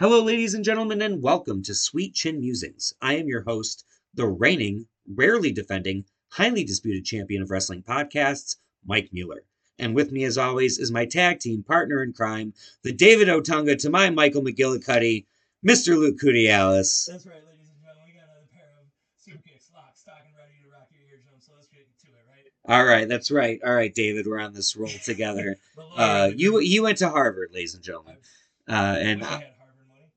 Hello, ladies and gentlemen, and welcome to Sweet Chin Musings. I am your host, the reigning, rarely defending, highly disputed champion of wrestling podcasts, Mike Mueller. And with me, as always, is my tag team partner in crime, the David Otunga to my Michael McGillicutty, Mr. Luke Kudialis. That's right, ladies and gentlemen. We got another pair of super kicks, lock, stock, and ready to rock your eardrums. So let's get to it, right? All right, that's right. All right, David, we're on this roll together. Uh, you you went to Harvard, ladies and gentlemen, uh, and I uh, had Harvard money.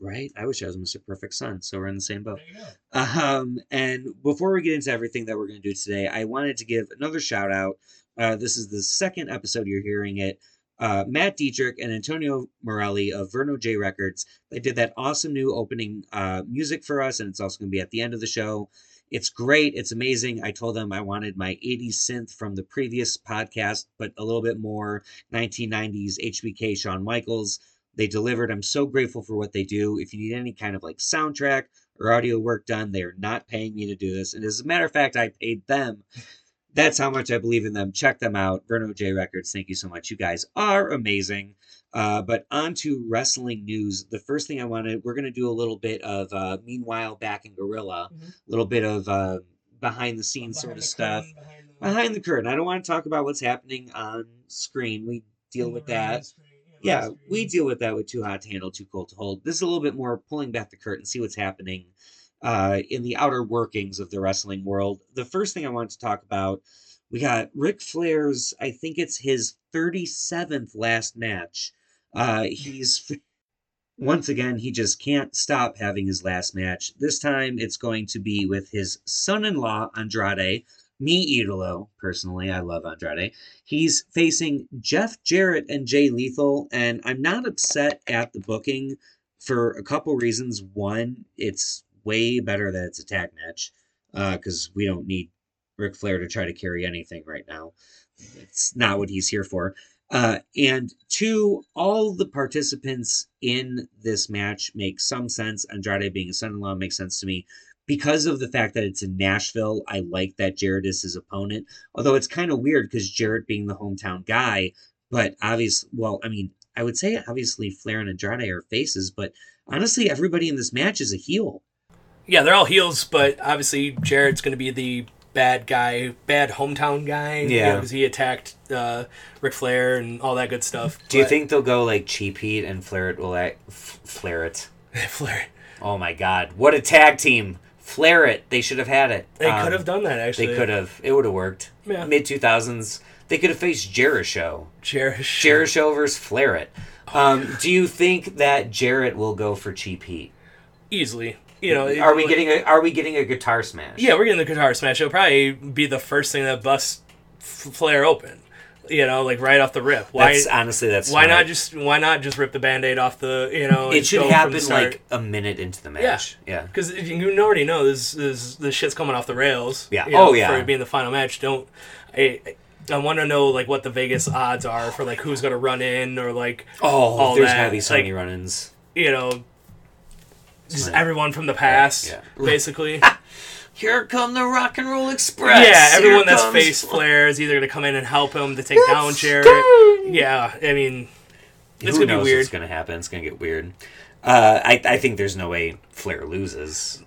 Right, I wish I was Mr. Perfect Son, so we're in the same boat. There you go. Um, and before we get into everything that we're going to do today, I wanted to give another shout out. Uh, this is the second episode you're hearing it. Uh, Matt Dietrich and Antonio Morelli of Verno J Records. They did that awesome new opening uh, music for us, and it's also going to be at the end of the show. It's great. It's amazing. I told them I wanted my 80s synth from the previous podcast, but a little bit more 1990s HBK Shawn Michaels. They delivered. I'm so grateful for what they do. If you need any kind of like soundtrack or audio work done, they are not paying me to do this. And as a matter of fact, I paid them. That's how much I believe in them. Check them out. Verno J Records. Thank you so much. You guys are amazing. Uh, but on to wrestling news. The first thing I wanted, we're going to do a little bit of uh, Meanwhile Back in Gorilla, Mhm. a little bit of uh, behind the scenes sort of stuff. curtain, behind the- Behind the curtain. I don't want to talk about what's happening on screen. We deal with that. screen, Yeah, we deal with that with Too Hot to Handle, Too Cold to Hold. This is a little bit more pulling back the curtain, see what's happening uh, in the outer workings of the wrestling world. The first thing I want to talk about, we got Ric Flair's, I think it's his 37th last match. Uh, he's, once again, he just can't stop having his last match. This time it's going to be with his son in law, Andrade. Me, Idolo, personally, I love Andrade. He's facing Jeff Jarrett and Jay Lethal, and I'm not upset at the booking for a couple reasons. One, it's way better that it's a tag match because we don't need Ric Flair to try to carry anything right now. It's not what he's here for. Uh, and two, all the participants in this match make some sense. Andrade being a son-in-law makes sense to me because of the fact that it's in Nashville. I like that Jarrett is his opponent, although it's kind of weird because Jarrett being the hometown guy, but obviously, well, I mean, I would say obviously Flair and Andrade are faces, but honestly, everybody in this match is a heel. Yeah, they're all heels, but obviously Jarrett's going to be the bad guy, bad hometown guy. Yeah. because he attacked uh, Ric Flair and all that good stuff. Do you think they'll go like cheap heat and Flair it will act, f- Flair it? Flair? It. Oh my God! What a tag team! Flair it. They should have had it. They Um, could have done that actually. They could have. It would have worked. Yeah. Mid two thousands. They could have faced Jericho. Jared. Jericho versus Flair it. Um, do you think that Jarrett will go for cheap heat? easily. You know, Are we getting a Are we getting a guitar smash? Yeah, we're getting the guitar smash. It'll probably be the first thing that busts F- Flair open. You know, like right off the rip. Why? That's honestly that's why smart. not just why not just rip the band-aid off the you know It should happen like a minute into the match. Yeah. because you already know this this this shit's coming off the rails. Yeah. you know, Oh, yeah. For it being the final match, don't. I, I want to know like what the Vegas odds are for like who's gonna run in or like Oh, all there's that. gotta be so like, many run-ins. you know. Just everyone from the past, Yeah. basically. Here come the Rock and Roll Express. Yeah, everyone Here that's comes- faced Flair is either going to come in and help him to take down Jarrett. Yeah, I mean, it's Who going to be knows weird. What's gonna happen? It's gonna get weird. Uh, I I think there's no way Flair loses.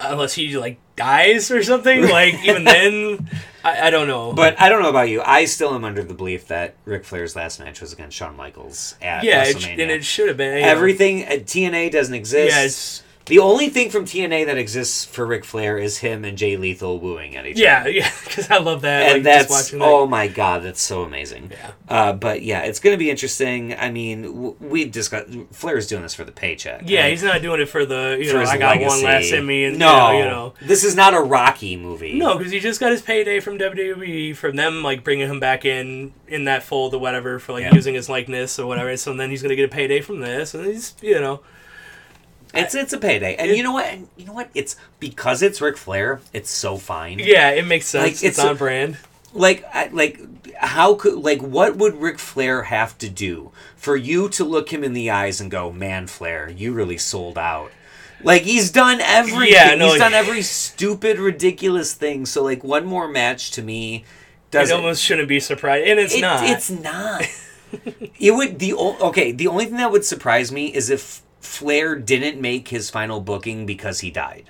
Unless he, like, dies or something. Like, even then, I, I don't know. But I don't know about you. I still am under the belief that Ric Flair's last match was against Shawn Michaels at yeah, it, sh- and it should have been. you know. Everything at TNA doesn't exist. Yeah, The only thing from TNA that exists for Ric Flair is him and Jay Lethal wooing at each yeah, other. yeah, because I love that. And like, that's just watching that. oh my god, that's so amazing. Yeah. Uh, but yeah, it's gonna be interesting. I mean, w- we discussed Flair's doing this for the paycheck. Yeah, right? he's not doing it for the, you For know, I got one legacy. last in me and, no, you know, you know. this is not a Rocky movie. No, because he just got his payday from WWE from them, like bringing him back in in that fold or whatever for like Yeah. using his likeness or whatever. So then he's gonna get a payday from this, and he's you know, it's it's a payday, and It- you know what? And you know what? It's because it's Ric Flair. It's so fine. yeah, it makes sense. Like, it's, it's on a- brand. like I- like how could like what would Ric Flair have to do for you to look him in the eyes and go, "Man, Flair, you really sold out." Like he's done everything. Yeah, no, he's like- done every stupid, ridiculous thing. So like one more match to me It doesn't. almost shouldn't be surprised, and it's it- not. It's not. it would the okay. The only thing that would surprise me is if Flair didn't make his final booking because he died.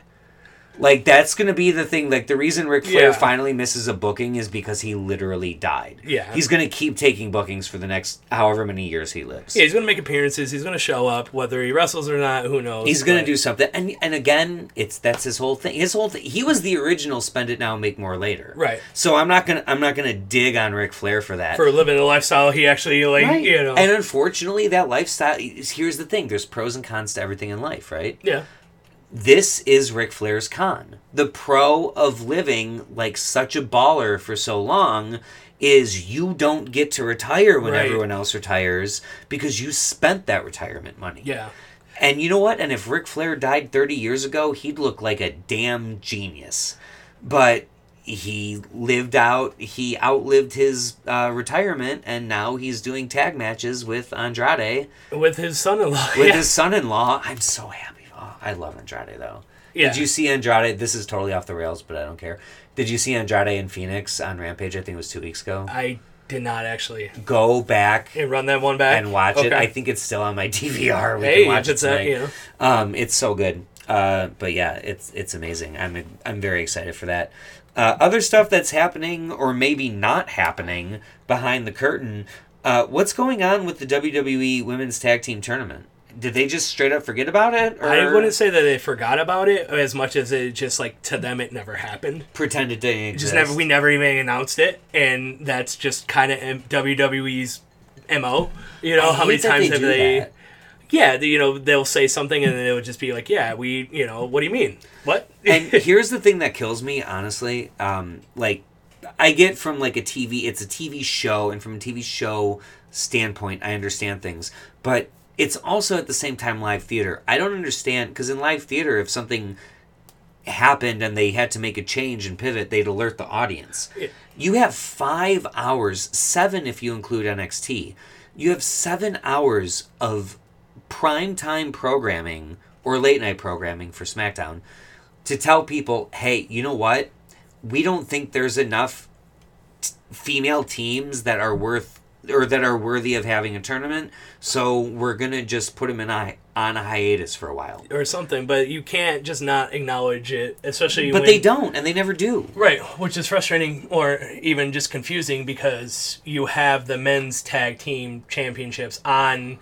Like that's gonna be the thing. Like the reason Ric Flair Yeah. finally misses a booking is because he literally died. Yeah. he's gonna keep taking bookings for the next however many years he lives. Yeah, he's gonna make appearances. He's gonna show up, whether he wrestles or not. Who knows? He's gonna but- do something, and and again, it's that's his whole thing. His whole thing. He was the original "Spend It Now, Make More Later." Right. So I'm not gonna I'm not gonna dig on Ric Flair for that. for living a lifestyle he actually like. right. You know. And unfortunately, that lifestyle. Here's the thing: there's pros and cons to everything in life, right? yeah. This is Ric Flair's con. The pro of living like such a baller for so long is you don't get to retire when Right. everyone else retires because you spent that retirement money. Yeah. And you know what? And if Ric Flair died 30 years ago, he'd look like a damn genius. But he lived out, he outlived his uh, retirement, and now he's doing tag matches with Andrade, With his son-in-law. with yeah. his son in law. I'm so happy. I love Andrade, though. Yeah. Did you see Andrade? This is totally off the rails, but I don't care. Did you see Andrade in Phoenix on Rampage? I think it was two weeks ago. I did not actually Go back and run that one back and watch it. I think it's still on my DVR. We Hey, can watch it it's tonight. you know. Um, it's so good. Uh, but yeah, it's it's amazing. I'm I'm very excited for that. Uh, other stuff that's happening or maybe not happening behind the curtain. Uh, what's going on with the WWE Women's Tag Team Tournament? Did they just straight up forget about it, or I wouldn't say that they forgot about it as much as it just like to them it never happened. pretend it didn't exist? just never we never even announced it, and that's just kind of WWE's mo. You know I how many times they have they? that. Yeah, you know they'll say something and then it would just be like, yeah, we, you know, what do you mean? What? and here's the thing that kills me honestly um like i get from like a tv it's a tv show and from a tv show standpoint i understand things but it's also at the same time live theater i don't understand because in live theater if something happened and they had to make a change and pivot they'd alert the audience Yeah. you have five hours seven if you include nxt you have seven hours of prime time programming or late night programming for smackdown to tell people, hey, you know what? We don't think there's enough t- female teams that are worth or that are worthy of having a tournament, so we're gonna just put them in a, on a hiatus for a while. or something, but you can't just not acknowledge it, especially. But when, they don't, and they never do. Right, which is frustrating or even just confusing because you have the men's tag team championships on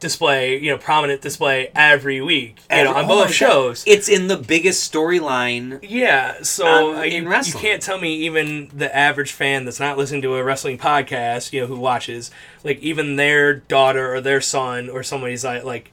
display, you know, prominent display every week, you know, on oh both my God. shows. It's in the biggest storyline. Yeah, so in you, you can't tell me even the average fan that's not listening to a wrestling podcast, you know, who watches, like even their daughter or their son or somebody's like, like,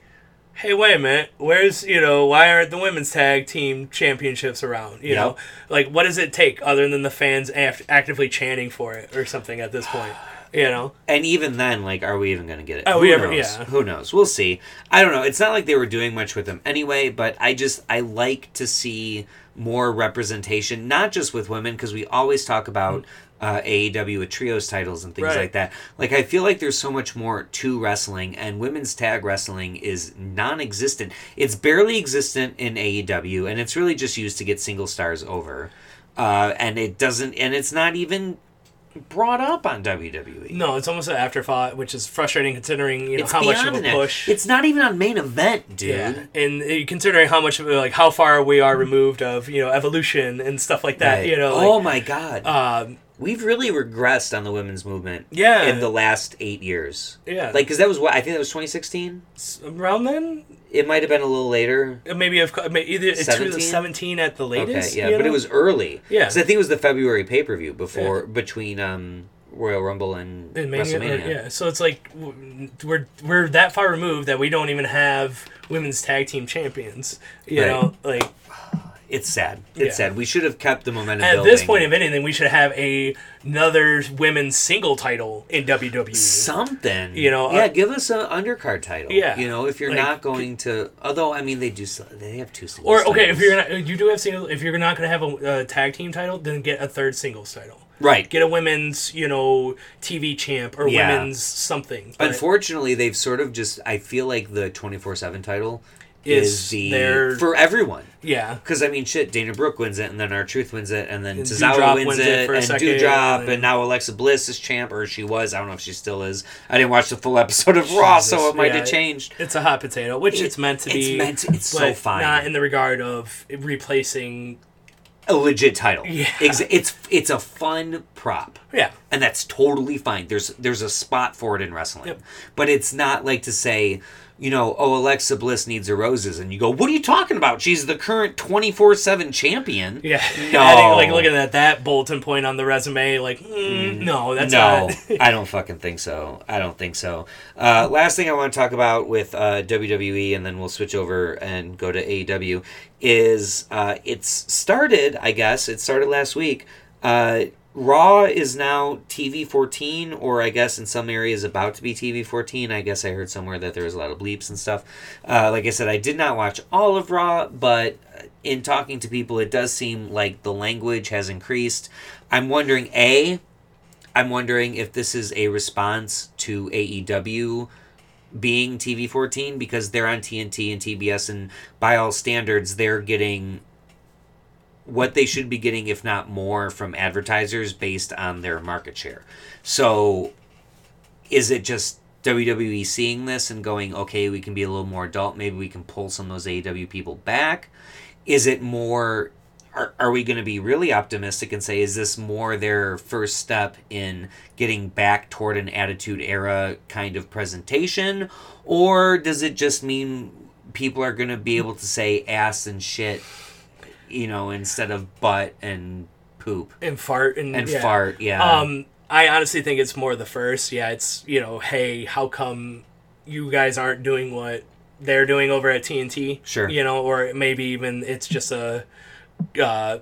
hey, wait a minute, where's you know why aren't the women's tag team championships around? You know, like what does it take other than the fans act- actively chanting for it or something at this point? You know, And even then, like, are we even going to get it? Oh, Who we ever- knows? yeah. Who knows? We'll see. I don't know. It's not like they were doing much with them anyway, but I just, I like to see more representation, not just with women, because we always talk about mm. Uh, AEW with trios titles and things Right. like that. Like, I feel like there's so much more to wrestling, and women's tag wrestling is non existent. It's barely existent in AEW, and it's really just used to get single stars over. Uh, and it doesn't, and it's not even brought up on. WWE. no, it's almost an afterthought, which is frustrating considering you know It's how much of a push. It's not even on main event, dude. Yeah, and considering how much, of, like, how far we are removed of, you know, evolution and stuff like that, Right. you know, oh my god, um, we've really regressed on the women's movement. Yeah. in the last eight years. yeah, Like, because that was what I think that was 2016. around then, It might have been a little later. Uh, maybe I've co- either it's 17? 17 at the latest. Okay, yeah, but know? it was early. Yeah. because I think it was the February pay per view before between um Royal Rumble and, In Mania, WrestleMania. yeah, so it's like we're we're that far removed that we don't even have women's tag team champions. You Right. know, like It's sad. It's Yeah. sad. We should have kept the momentum. at building. this point, if anything, we should have a another women's single title in WWE. something. You know, yeah, uh, give us an undercard title. Yeah, you know, if you're like- not going to. Although I mean, they do. They have two. singles Or okay, if you're not, you do have single. If you're not going to have a, a tag team title, then get a third singles title. right, Get a women's, you know, TV champ or Yeah. women's something. But- Unfortunately, they've sort of just. I feel like the twenty four seven title is, the their- for everyone. Yeah. Because I mean, shit, Dana Brooke wins it, and then R-Truth wins it, and then And Tozawa wins, wins it, it and Doudrop, and- and now Alexa Bliss is champ, or she was. I don't know if she still is. I didn't watch the full episode of Raw, so it might yeah. have changed. It's a hot potato, which It- it's meant to it's be. meant to- it's so fine. Not in the regard of replacing. A legit title. Yeah. Ex- it's it's a fun prop. Yeah. and that's totally fine. There's there's a spot for it in wrestling, Yep. but it's not like to say, you know, oh Alexa Bliss needs her roses, and you go, what are you talking about? She's the current twenty four seven champion. Yeah. No. Adding, like looking at that bulletin point on the resume, like, mm, no, that's no, not. I don't fucking think so. I don't think so. Uh, last thing I want to talk about with uh, WWE, and then we'll switch over and go to AEW, is uh, it's started. I guess it started last week. Raw is now TV 14, or I guess in some areas about to be TV 14. I guess I heard somewhere that there was a lot of bleeps and stuff. Uh, like I said, I did not watch all of Raw, but in talking to people, it does seem like the language has increased. I'm wondering, A, I'm wondering if this is a response to AEW being TV 14 because they're on TNT and TBS, and by all standards, they're getting what they should be getting, if not more, from advertisers based on their market share. So, is it just WWE seeing this and going, okay, we can be a little more adult, maybe we can pull some of those AEW people back? Is it more are, are we going to be really optimistic and say is this more their first step in getting back toward an attitude era kind of presentation or does it just mean people are going to be able to say ass and shit you know instead of butt and poop and fart and, and yeah. fart yeah Um, I honestly think it's more the first. Yeah, it's you know, hey, how come you guys aren't doing what they're doing over at TNT? Sure. You know, or maybe even it's just a uh,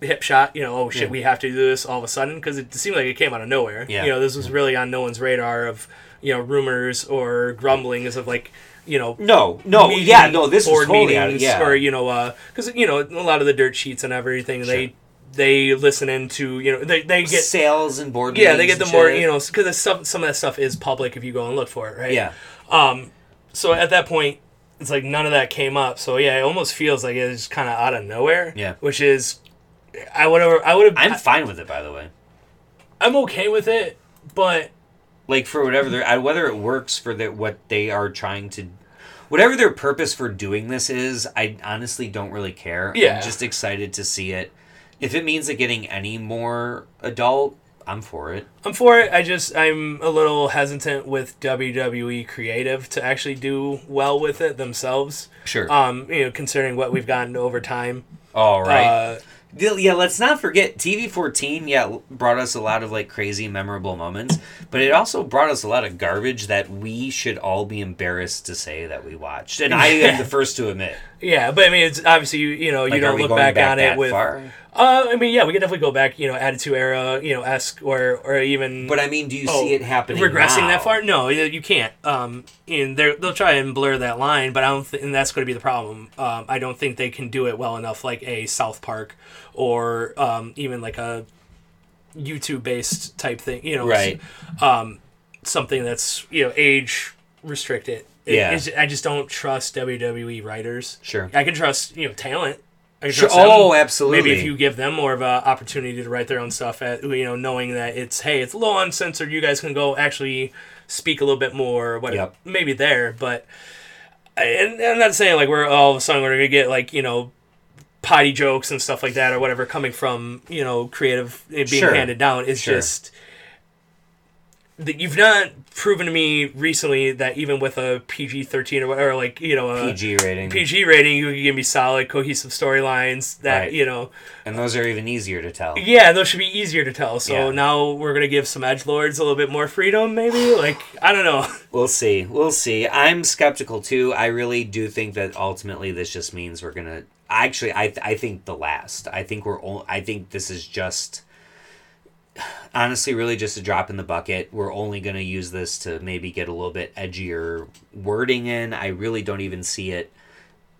hip shot. You know, oh shit, Yeah. we have to do this all of a sudden because it seemed like it came out of nowhere. Yeah. You know, this was really on no one's radar of you know rumors or grumblings of like you know no no meeting- yeah no this board totally meetings yeah or you know uh, because you know a lot of the dirt sheets and everything they they listen into you know they, they get sales and board meetings. yeah they get the more shit. you know because some some of that stuff is public if you go and look for it right yeah um, so at that point it's like none of that came up so yeah it almost feels like it's kind of out of nowhere Yeah. which is I would have I would have i'm fine with it by the way I'm okay with it but like for whatever whether it works for the, what they are trying to whatever their purpose for doing this is i honestly don't really care Yeah. i'm just excited to see it if it means it getting any more adult i'm for it I'm for it. I just I'm a little hesitant with WWE creative to actually do well with it themselves. sure Um, you know, considering what we've gotten over time. all right Uh, yeah let's not forget tv 14 yeah brought us a lot of like crazy memorable moments but it also brought us a lot of garbage that we should all be embarrassed to say that we watched and i am the first to admit yeah, but I mean, it's obviously you, you know like you don't look back, back on it with. far Uh, I mean, yeah, we could definitely go back. You know, Attitude Era, you know, esque or or even. but i mean do you oh, see it happening regressing now? that far? No, you can't. Um, and they they'll try and blur that line, but I don't. Th- and that's going to be the problem. Um, I don't think they can do it well enough, like a South Park or um, even like a YouTube based type thing. You know, Right. Um, something that's you know age restricted. It- Yeah. I just don't trust WWE writers. Sure. I can trust you know talent. Sure. Oh, absolutely. Maybe if you give them more of an opportunity to write their own stuff, at you know, knowing that it's hey, it's a little uncensored. You guys can go actually speak a little bit more. What Yep. maybe there, but and I'm not saying like we're all of a sudden we're gonna get like you know potty jokes and stuff like that or whatever coming from you know creative it being Sure. handed down. It's Sure. just that you've not proven to me recently that even with a PG thirteen or whatever, like you know a PG rating. PG rating, you can give me solid, cohesive storylines that Right. you know. And those are even easier to tell. Yeah, those should be easier to tell. So Yeah. now we're gonna give some edge lords a little bit more freedom, maybe. Like I don't know. We'll see. We'll see. I'm skeptical too. I really do think that ultimately this just means we're gonna. Actually, I I think the last. I think we're. o- I think this is just. Honestly, really just a drop in the bucket. We're only going to use this to maybe get a little bit edgier wording in. I really don't even see it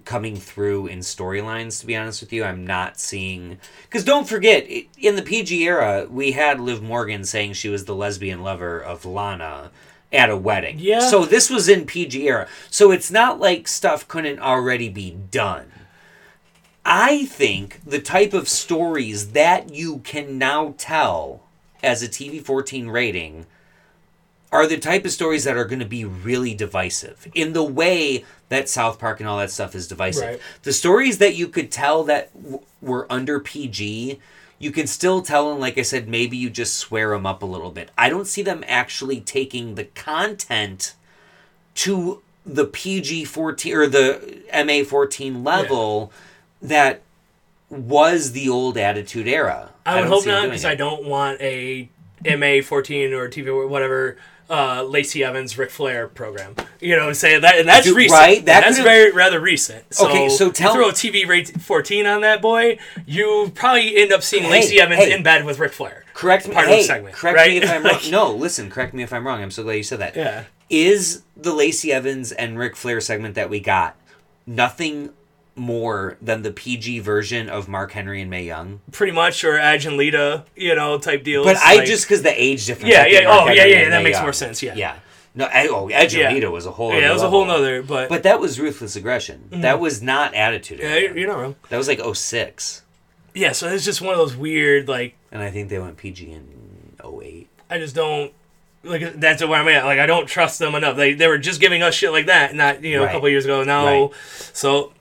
coming through in storylines to be honest with you i'm not seeing because don't forget in the pg era we had liv morgan saying she was the lesbian lover of lana at a wedding. Yeah. So this was in PG era. So it's not like stuff couldn't already be done. I think the type of stories that you can now tell as a TV 14 rating are the type of stories that are going to be really divisive in the way that South Park and all that stuff is divisive. Right. The stories that you could tell that w- were under PG, you can still tell, and like I said, maybe you just swear them up a little bit. I don't see them actually taking the content to the PG 14 or the MA 14 level that was the old Attitude Era. I would don't hope not because. I don't want a MA fourteen or TV or whatever uh, Lacey Evans Ric Flair program. You know what I'm saying? That and that's Dude, recent. right? That that's very rather recent. So Okay, so tell- throw a TV rate fourteen on that boy, you probably end up seeing Hey, Lacey Evans hey. in bed with Ric Flair. Correct me. part of hey, the segment, correct right? me if I'm wrong. No, listen. Correct me if I'm wrong. I'm so glad you said that. Yeah. Is the Lacey Evans and Ric Flair segment that we got nothing more than the PG version of Mark Henry and Mae Young? Pretty much, or Edge and Lita, you know, type deals. But I like- just because the age difference. Yeah, yeah, Mark oh, Henry yeah, yeah, that makes Young. more sense, yeah. Yeah. No, I, oh, Edge Yeah. and Lita was a whole. yeah, other that was a whole nother. But, But that was ruthless aggression. Mm-hmm. That was not attitude. yeah, you're not wrong. That was like 06. Yeah, so it's just one of those weird like And I think they went PG in 08. I just don't like that's where I'm at. Like I don't trust them enough. They they were just giving us shit like that, not you know Right. a couple years ago. Now, Right. so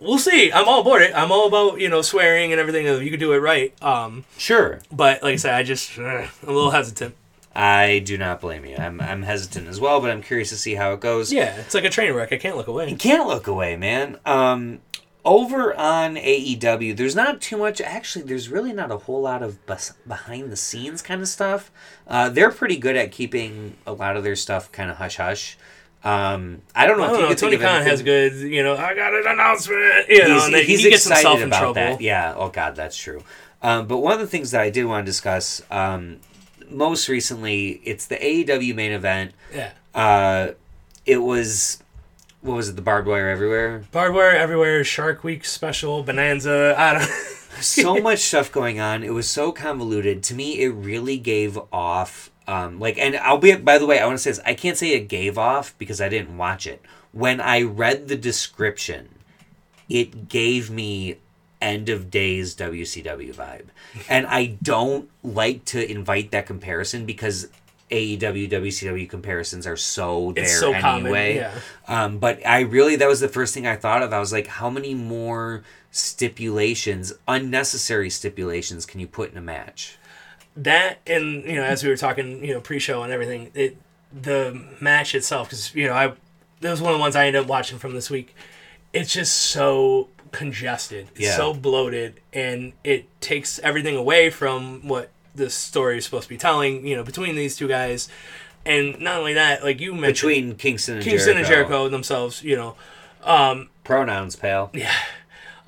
we'll see. I'm all aboard it. I'm all about you know swearing and everything. You could do it right. Um, Sure. but like I said, I just uh, I'm a little hesitant. I do not blame you. I'm, I'm hesitant as well, but I'm curious to see how it goes. Yeah, it's like a train wreck. I can't look away. You can't look away, man. Um, over on AEW, there's not too much. Actually, there's really not a whole lot of bes- behind the scenes kind of stuff. Uh, they're pretty good at keeping a lot of their stuff kind of hush hush. Um, I don't know I don't you know. Tony Khan has good, you know, I got an announcement, you know, he's, he's he gets excited himself in about trouble. that. Yeah. Oh God, that's true. Um, but one of the things that I did want to discuss, um, most recently, it's the AEW main event. Yeah. Uh, it was what was it? The barbed wire everywhere. Barbed wire everywhere, Shark Week special, Bonanza. I don't. so much stuff going on. It was so convoluted. To me, it really gave off. Um, like, and I'll be. By the way, I want to say this. I can't say it gave off because I didn't watch it. When I read the description, it gave me end of days WCW vibe, and I don't like to invite that comparison because. AEW WCW comparisons are so there so common, anyway. yeah. Um, but I really that was the first thing I thought of. I was like, how many more stipulations, unnecessary stipulations, can you put in a match? that and you know as we were talking you know pre-show and everything it the match itself because you know i that was one of the ones i ended up watching from this week it's just so congested it's Yeah. so bloated and it takes everything away from what the story is supposed to be telling you know between these two guys and not only that like you mentioned Between Kingston and kingston Jericho. and jericho themselves you know um, Pronouns, pal.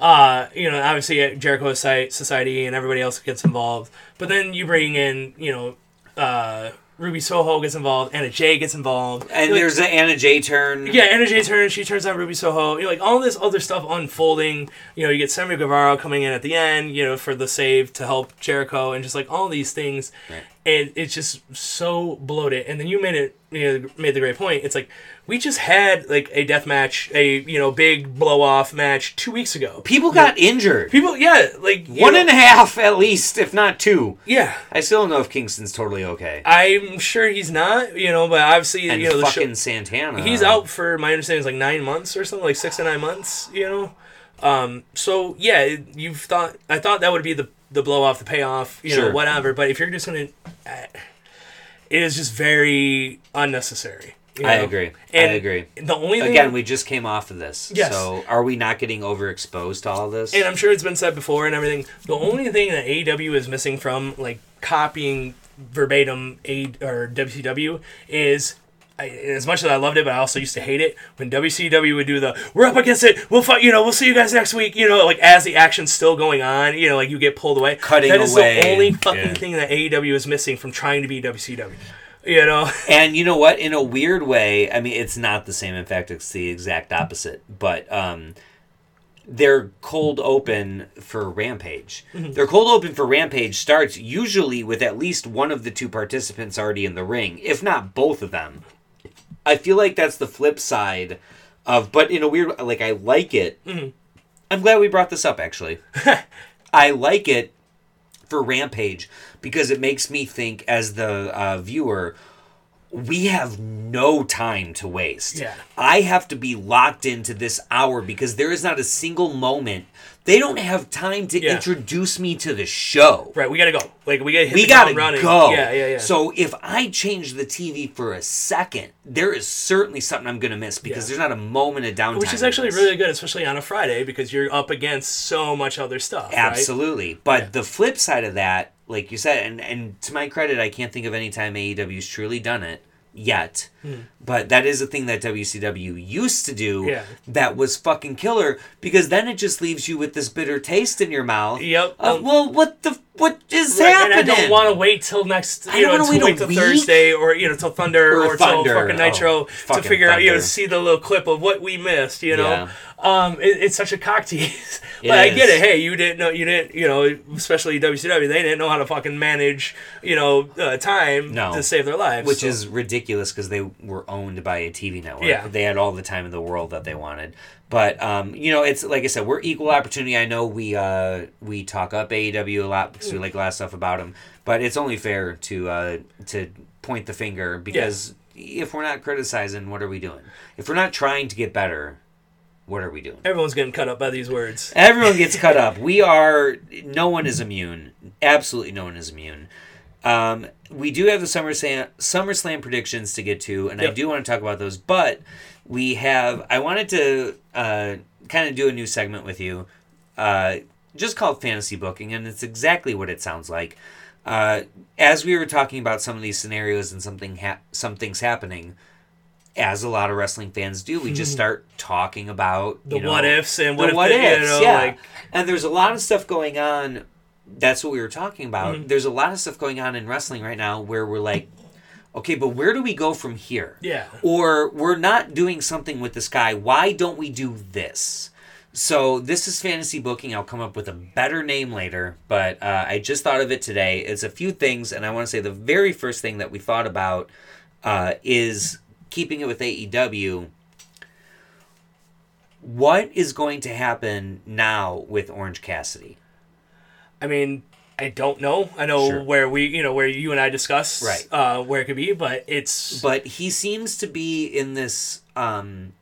Uh, you know, obviously at Jericho Society and everybody else gets involved. But then you bring in, you know, uh, Ruby Soho gets involved, Anna Jay gets involved. And Like, there's an Anna Jay turn. yeah, Anna Jay turn, she turns on Ruby Soho. You know, like all this other stuff unfolding. You know, you get Sammy Guevara coming in at the end, you know, for the save to help Jericho, and just like all these things. Right. And it's just so bloated. And then you made it, you know, made the great point. It's like we just had like a death match, a you know big blow off match two weeks ago. People got injured. People, yeah, like you One know- and a half at least, if not two. yeah. I still don't know if Kingston's totally okay. I'm sure he's not, you know, but obviously, And you know, the show, fucking Santana. he's out for my understanding is like nine months or something, like six to nine months, you know. Um, so yeah, you've thought I thought that would be the the blow off, the payoff, you know, whatever. But if you're just gonna, uh, it is just very unnecessary. you I agree. And I agree. The only thing, Again, we just came off of this. Yes. So are we not getting overexposed to all this? and I'm sure it's been said before and everything. The only thing that AEW is missing from like copying verbatim A or WCW is. I, as much as I loved it, but I also used to hate it when WCW would do the "We're up against it. We'll fight. You know, we'll see you guys next week." You know, like as the action's still going on, you know, like you get pulled away. Cutting That is away, the only fucking yeah. thing that AEW is missing from trying to be WCW. You know, And you know what? In a weird way, I mean, it's not the same. In fact, it's the exact opposite. But um, their cold open for Rampage. Mm-hmm. Their cold open for Rampage starts usually with at least one of the two participants already in the ring, if not both of them I feel like that's the flip side of, but in a weird, like I like it. Mm-hmm. I'm glad we brought this up. Actually, I like it for Rampage because it makes me think as the uh, viewer. We have no time to waste. Yeah. I have to be locked into this hour because there is not a single moment. They don't have time to Yeah. introduce me to the show Right, we gotta go. Like we gotta hit we the gotta running. go. Yeah, yeah, yeah. So if I change the TV for a second, there is certainly something I'm gonna miss because Yeah. there's not a moment of downtime. which is actually really good, especially on a Friday because you're up against so much other stuff. right? absolutely. But Yeah. the flip side of that, like you said, and and to my credit, I can't think of any time AEW's truly done it yet. But that is a thing that WCW used to do Hmm. Yeah. that was fucking killer because then it just leaves you with this bitter taste in your mouth. Yep. Um, well, what the what is Right, happening? and I don't want to wait till next, you know, wanna wait wait till week. Thursday or you know till Thunder Or or, Thunder. till fucking Nitro Oh, to fucking figure out, you know, see the little clip of what we missed. You know, Yeah. um, it, it's such a cock tease. But I get it. Hey, you didn't know, you didn't, you know, especially WCW, they didn't know how to fucking manage, you know, uh, time No. to save their lives. which so- is ridiculous because they were owned by a TV network. Yeah. they had all the time in the world that they wanted. But um, you know, it's like I said, we're equal opportunity. I know we uh, we talk up AEW a lot because we Mm. like a lot of stuff about them, but it's only fair to uh, to point the finger because if we're not criticizing, what are we doing? If we're not trying to get better, what are we doing? everyone's getting cut up by these words. Everyone gets cut up. We are. No one is immune. Absolutely, no one is immune. Um, we do have the SummerSlam SummerSlam predictions to get to, and I do want to talk about those. But we have. I wanted to uh, kind of do a new segment with you, uh, just called fantasy booking, and it's exactly what it sounds like. Uh, as we were talking about some of these scenarios and something ha- something's happening, as a lot of wrestling fans do, we just start talking about The you know, what ifs and what if what they- you ifs, know, yeah. like- and there's a lot of stuff going on. That's what we were talking about. Mm-hmm. There's a lot of stuff going on in wrestling right now where we're like, okay, but where do we go from here? Yeah. Or we're not doing something with this guy. Why don't we do this? So this is fantasy booking. I'll come up with a better name later, but uh, I just thought of it today. It's a few things, and I want to say the very first thing that we thought about uh, is keeping it with AEW. What is going to happen now with Orange Cassidy? I mean, I don't know. I know Sure. where we, you know, where you and I discuss, Right. uh, where it could be, but it's but he seems to be in this um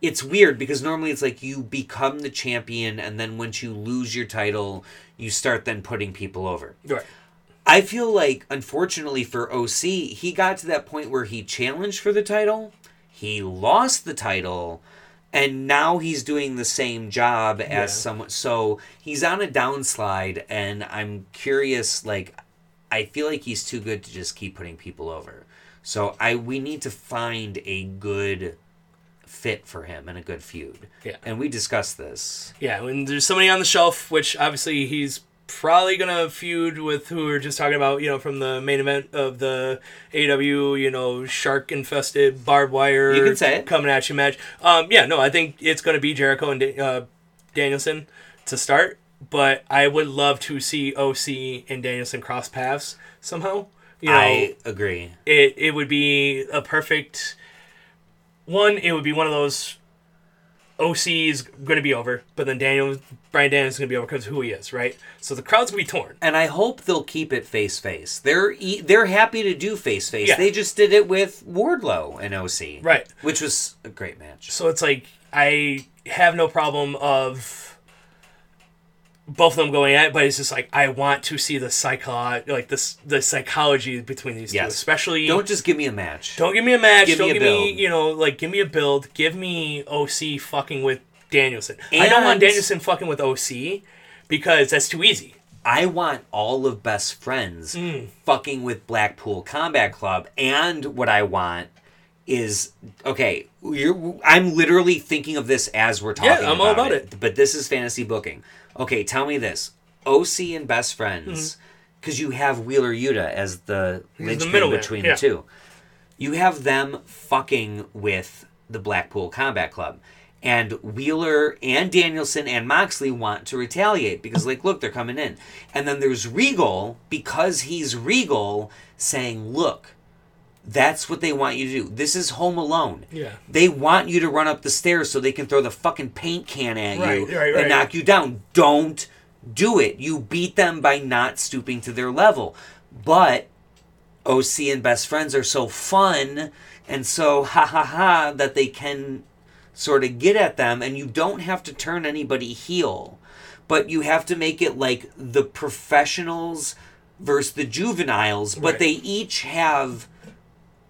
it's weird because normally it's like you become the champion and then once you lose your title you start then putting people over right. i feel like unfortunately for oc he got to that point where he challenged for the title he lost the title and now he's doing the same job as Yeah. someone so he's on a downslide and i'm curious like i feel like he's too good to just keep putting people over so i we need to find a good fit for him and a good feud Yeah. and we discussed this Yeah, when there's somebody on the shelf, which obviously he's probably gonna feud with who we are just talking about, you know, from the main event of the AW, you know, shark infested barbed wire. You can say it. coming at you match. Um, yeah, no, I think it's gonna be Jericho and uh, Danielson to start, but I would love to see OC and Danielson cross paths somehow. You know, i agree it it would be a perfect one. It would be one of those. OC is going to be over, but then Daniel Bryan Daniels is going to be over because of who he is, right? So the crowd's going to be torn. and I hope they'll keep it face face. They're e- they're happy to do face face. Yeah. They just did it with Wardlow and OC, Right. Which was a great match. So it's like I have no problem of both of them going at it, but it's just like I want to see the psycho like this the psychology between these two, especially Don't just give me a match. Don't give me a match. Give me don't a give me, you know, like give me a build. Give me OC fucking with Danielson. I don't want Danielson fucking with OC because that's too easy. I want all of best friends hmm. fucking with Blackpool Combat Club, and what I want is okay. You're, I'm literally thinking of this as we're talking. Yeah, I'm all about it. But this is fantasy booking. Okay, tell me this: OC and best friends, mm-hmm. because you have Wheeler Yuta as the the linchpin between yeah. the two. You have them fucking with the Blackpool Combat Club. And Wheeler and Danielson and Moxley want to retaliate because, like, look, they're coming in. And then there's Regal, because he's Regal, saying, look, That's what they want you to do. This is Home Alone. Yeah. They want you to run up the stairs so they can throw the fucking paint can at Right, you right, and knock you down. Don't do it. You beat them by not stooping to their level. But OC and best friends are so fun and so ha ha ha that they can sort of get at them and you don't have to turn anybody heel but you have to make it like the professionals versus the juveniles but Right. they each have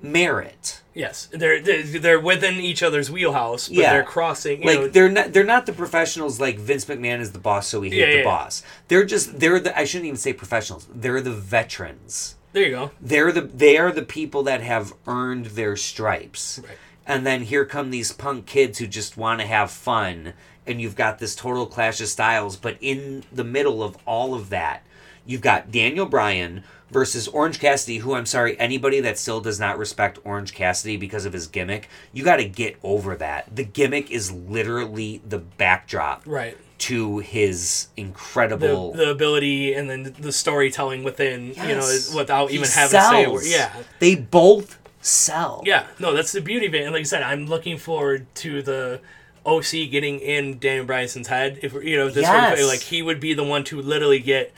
merit Yes, they're they're, they're within each other's wheelhouse, but Yeah. they're crossing. You like know, they're not they're not the professionals like Vince McMahon is the boss so we hate Yeah, the yeah, yeah. boss they're just they're the I shouldn't even say professionals they're the veterans there you go. they're the they are the people that have earned their stripes Right. and then here come these punk kids who just want to have fun and you've got this total clash of styles but in the middle of all of that you've got daniel bryan versus orange cassidy who i'm sorry anybody that still does not respect orange cassidy because of his gimmick you got to get over that the gimmick is literally the backdrop Right. to his incredible the ability and then the storytelling within, you know, without He even having to say a word. Yeah. they both sell Yeah. No, that's the beauty of it. And like I said, I'm looking forward to the OC getting in Daniel Bryson's head. If you know, this Yes. one, like he would be the one to literally get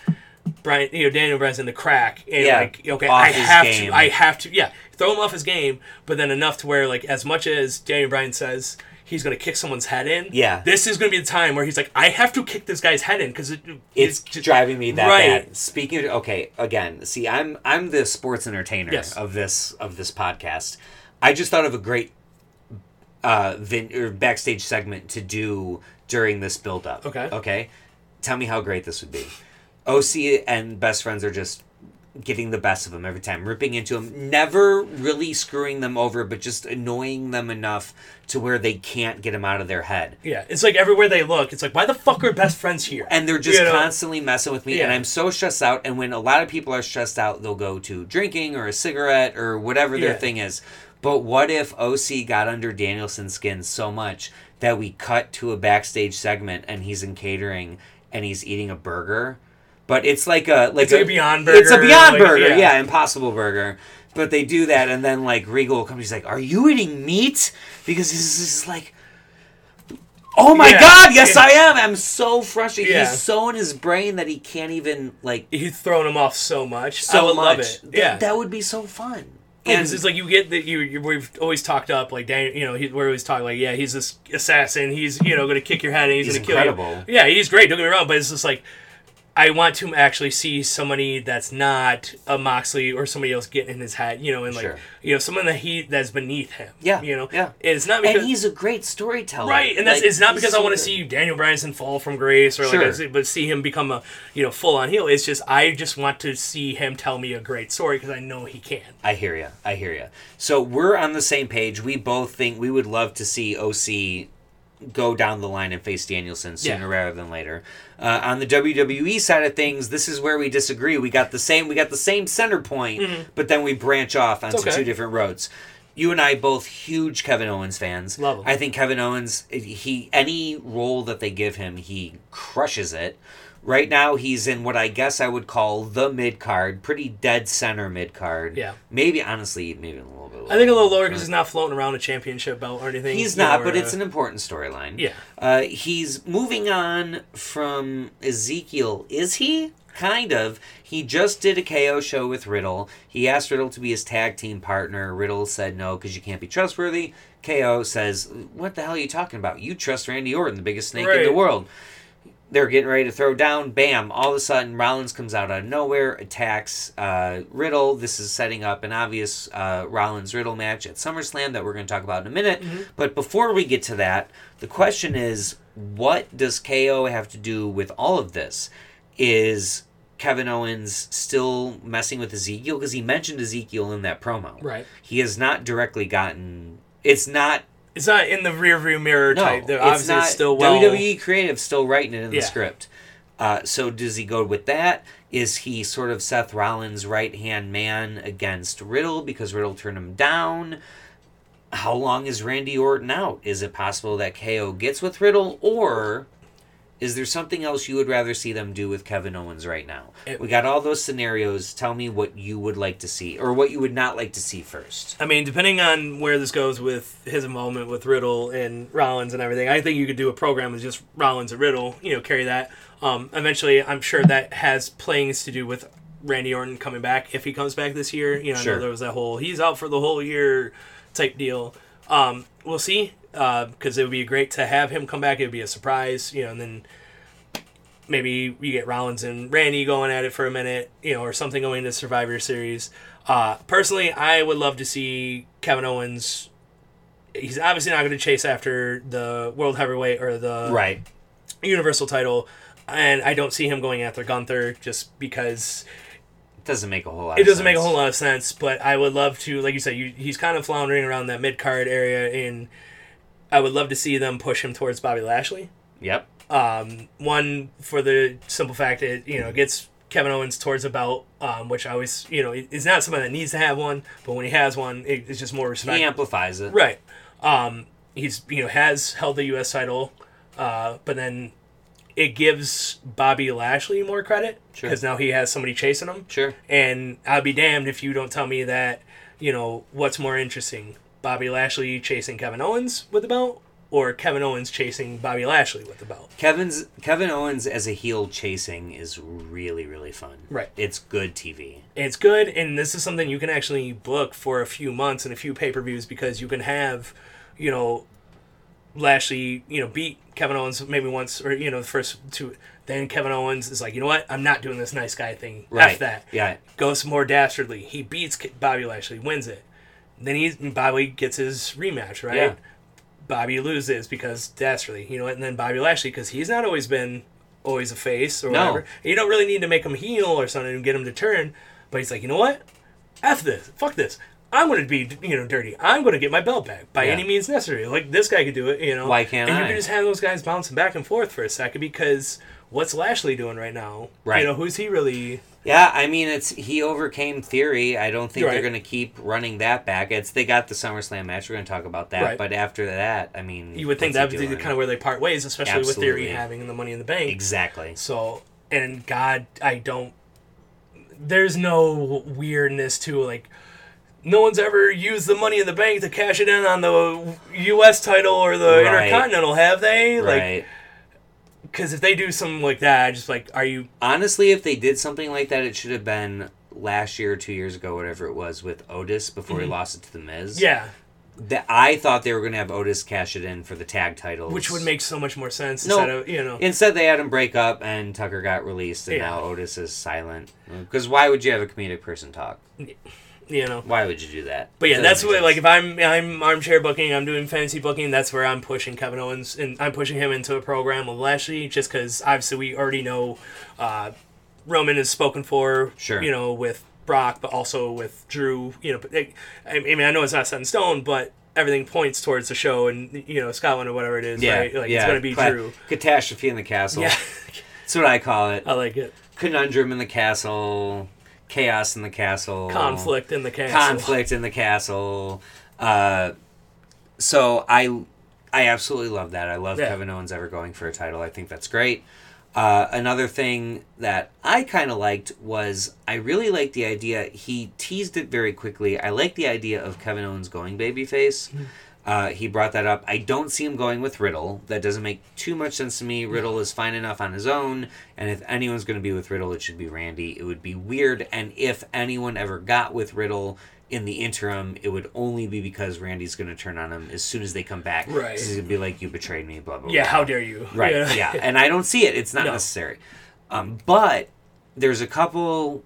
Bryan, you know, Daniel Bryan's in the crack and Yeah, like, okay, I have game. to, I have to, yeah, throw him off his game, but then enough to where like as much as Daniel Bryan says. He's gonna kick someone's head in. Yeah. This is gonna be the time where he's like, I have to kick this guy's head in because it, it's just- driving me that Right. bad. Speaking of okay, again, see, I'm I'm the sports entertainer Yes. of this of this podcast. I just thought of a great uh vin- or backstage segment to do during this build up. Okay. Okay. Tell me how great this would be. OC and best friends are just getting the best of them every time, ripping into them, never really screwing them over, but just annoying them enough to where they can't get them out of their head. Yeah, it's like everywhere they look, it's like, why the fuck are best friends here? and they're just You know? constantly messing with me and i'm so stressed out and when a lot of people are stressed out they'll go to drinking or a cigarette or whatever their Yeah. thing is but what if oc got under danielson's skin so much that we cut to a backstage segment and he's in catering and he's eating a burger but it's like a like It's like a Beyond Burger, it's a beyond like, burger yeah. yeah. impossible burger but they do that and then like regal comes he's like are you eating meat because he's just like Oh my Yeah. god, yes Yeah. I am. I'm so frustrated. He's so in his brain that he can't even like He's thrown him off so much. so I would much. love it. Th- Yeah. that would be so fun. And And it's like you get that you, you we've always talked up like Dan, you know, he, we're always talking like yeah he's this assassin he's you know going to kick your head and he's, He's going to kill incredible. you. Yeah, he's great. Don't get me wrong, but it's just like I want to actually see somebody that's not a Moxley or somebody else getting in his head, you know, and like Sure. you know someone that he that's beneath him. Yeah, you know, yeah. And it's not because and he's a great storyteller. Right, and that's Like, it's not because I want to see Daniel Bryanson fall from grace or Sure. like, but see him become a you know full on heel. It's just I just want to see him tell me a great story because I know he can. I hear you. I hear you. So we're on the same page. We both think we would love to see OC go down the line and face Danielson sooner Yeah. rather than later. Uh, on the WWE side of things, this is where we disagree. We got the same. We got the same center point, but then we branch off onto Mm-hmm. okay. two different roads. You and I both huge Kevin Owens fans. Love him. I think Kevin Owens, he any role that they give him, he crushes it. Right now, he's in what I guess I would call the mid card, pretty dead center mid card. Yeah. Maybe honestly, maybe a little bit. I think a little lower because he's not floating around a championship belt or anything. He's not, or, but it's uh, an important storyline. Yeah. Uh, he's moving on from Ezekiel. Is he? Kind of. He just did a KO show with Riddle. He asked Riddle to be his tag team partner. Riddle said no because you can't be trustworthy. KO says, What the hell are you talking about? You trust Randy Orton, the biggest snake in the world. They're getting ready to throw down. Bam! All of a sudden, Rollins comes out of nowhere, attacks uh, Riddle. This is setting up an obvious uh, Rollins Riddle match at SummerSlam that we're going to talk about in a minute. But before we get to that, the question is what does KO have to do with all of this? Is Kevin Owens still messing with Ezekiel? Because he mentioned Ezekiel in that promo. Right. He has not directly gotten. It's not It's not in the rear view mirror no, type. They're it's not. still well. WWE creative still writing it in the script. Uh, so does he go with that? Is he sort of Seth Rollins' right hand man against Riddle because Riddle turned him down? How long is Randy Orton out? Is it possible that KO gets with Riddle, or Is there something else you would rather see them do with Kevin Owens right now? It- we got all those scenarios. Tell me what you would like to see, or what you would not like to see first. I mean, depending on where this goes with his involvement with Riddle and Rollins and everything, I think you could do a program with just Rollins and Riddle. You know, carry that. Um, eventually, I'm sure that has playings to do with Randy Orton coming back if he comes back this year. You know, I Sure. know there was that whole he's out for the whole year type deal. Um, we'll see because it would be great to have him come back. It would be a surprise, you know, and then maybe you get Rollins and Randy going at it for a minute, you know, or something going to Survivor Series. Uh, personally, I would love to see Kevin Owens. He's obviously not going to chase after the World Heavyweight or the Right. Universal title, and I don't see him going after Gunther just because It doesn't make a whole lot. it of doesn't make a sense. whole lot of sense. But I would love to, like you said, you, he's kind of floundering around that mid card area, and I would love to see them push him towards Bobby Lashley. Yep. Um, one for the simple fact that you know gets Kevin Owens towards a belt, um, which I always you know is not somebody that needs to have one, but when he has one, it, it's just more respect. He amplifies it. Right. Um, he's you know has held the U.S. title, uh, but then it gives Bobby Lashley more credit Sure. because now he has somebody chasing him. Sure. And I'd be damned if you don't tell me that you know what's more interesting: Bobby Lashley chasing Kevin Owens with the belt, or Kevin Owens chasing Bobby Lashley with the belt. Kevin's Kevin Owens as a heel chasing is really really fun. Right. It's good TV. it's good and this is something you can actually book for a few months and a few pay-per-views because you can have you know lashley you know beat kevin owens maybe once or you know the first two then kevin owens is like you know what i'm not doing this nice guy thing Right. F that Yeah. goes more dastardly he beats bobby lashley wins it then he bobby gets his rematch right Yeah. bobby loses because dastardly you know and then bobby lashley because he's not always been always a face or No. whatever you don't really need to make him heel or something to get him to turn but he's like you know what F this. Fuck this. I'm going to be, you know, dirty. I'm going to get my belt back by Yeah. any means necessary. Like this guy could do it, you know. Why can't and I? you can just have those guys bouncing back and forth for a second because what's Lashley doing right now? Right. You know, who's he really? Yeah, I mean it's he overcame theory. I don't think Right. they're going to keep running that back. It's they got the SummerSlam match. We're going to talk about that. Right. But after that, I mean, You would think that would be kind of where they part ways, especially with Theory having the Money in the Bank. exactly. So, and God, I don't. There's no weirdness to like. No one's ever used the Money in the Bank to cash it in on the U.S. title or the Right. Intercontinental, have they? Like, right. Because if they do something like that, I just like, are you? Honestly, if they did something like that, it should have been last year or two years ago, whatever it was, with Otis before he lost it to the Miz. Mm-hmm. Yeah, That I thought they were going to have Otis cash it in for the tag title, which would make so much more sense No. instead of you know. Instead, they had him break up, and Tucker got released, and Yeah. now Otis is silent. Because why would you have a comedic person talk? You know. Why would you do that? But yeah, Doesn't that's what like if I'm I'm armchair booking, I'm doing fantasy booking. That's where I'm pushing Kevin Owens and I'm pushing him into a program with Lashley, just because obviously we already know uh, Roman is spoken for. Sure. You know with Brock, but also with Drew. You know, I I mean I know it's not set in stone, but everything points towards the show and you know Scotland or whatever it is. yeah, right? Like yeah. it's gonna be Cla- Drew. Catastrophe in the castle. Yeah, That's what I call it. I like it. Conundrum in the castle. Chaos in the castle. Conflict in the castle. conflict in the castle. Uh, so I, I absolutely love that. I love Yeah. Kevin Owens ever going for a title. I think that's great. Uh, another thing that I kind of liked was I really liked the idea. He teased it very quickly. I like the idea of Kevin Owens going babyface. Uh, he brought that up. I don't see him going with Riddle. That doesn't make too much sense to me. Riddle is fine enough on his own, and if anyone's going to be with Riddle, it should be Randy. It would be weird, and if anyone ever got with Riddle in the interim, it would only be because Randy's going to turn on him as soon as they come back. Right. He's going to be like, "You betrayed me," blah blah. blah. Yeah, how dare you? Right. Yeah. And I don't see it. It's not No. necessary. Um, but there's a couple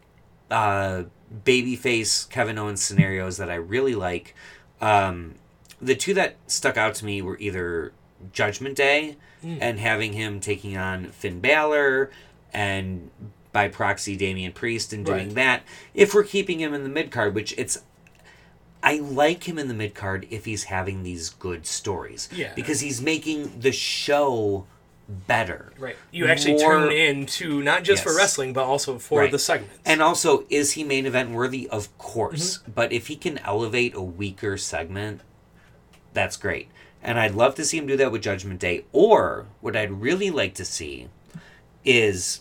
uh, babyface Kevin Owens scenarios that I really like. Um, the two that stuck out to me were either Judgment Day and having him taking on Finn Balor and by proxy Damian Priest and doing Right. that. If we're keeping him in the mid card, which it's I like him in the mid card if he's having these good stories. Yeah. Because he's making the show better. Right. You actually More- tune in to not just for wrestling, but also for Right. the segments. And also, is he main event worthy? Of course. Mm-hmm. But if he can elevate a weaker segment, that's great. And I'd love to see him do that with Judgment Day. Or what I'd really like to see is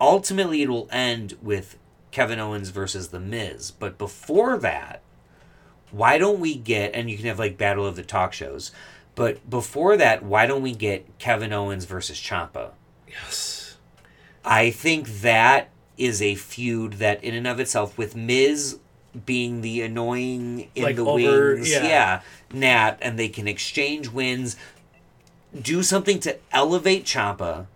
ultimately it will end with Kevin Owens versus The Miz. But before that, why don't we get, and you can have like Battle of the Talk shows, but before that, why don't we get Kevin Owens versus Ciampa? Yes. I think that is a feud that, in and of itself, with Miz being the annoying in Like the over- wings, yeah. yeah, Nat, and they can exchange wins, do something to elevate Ciampa.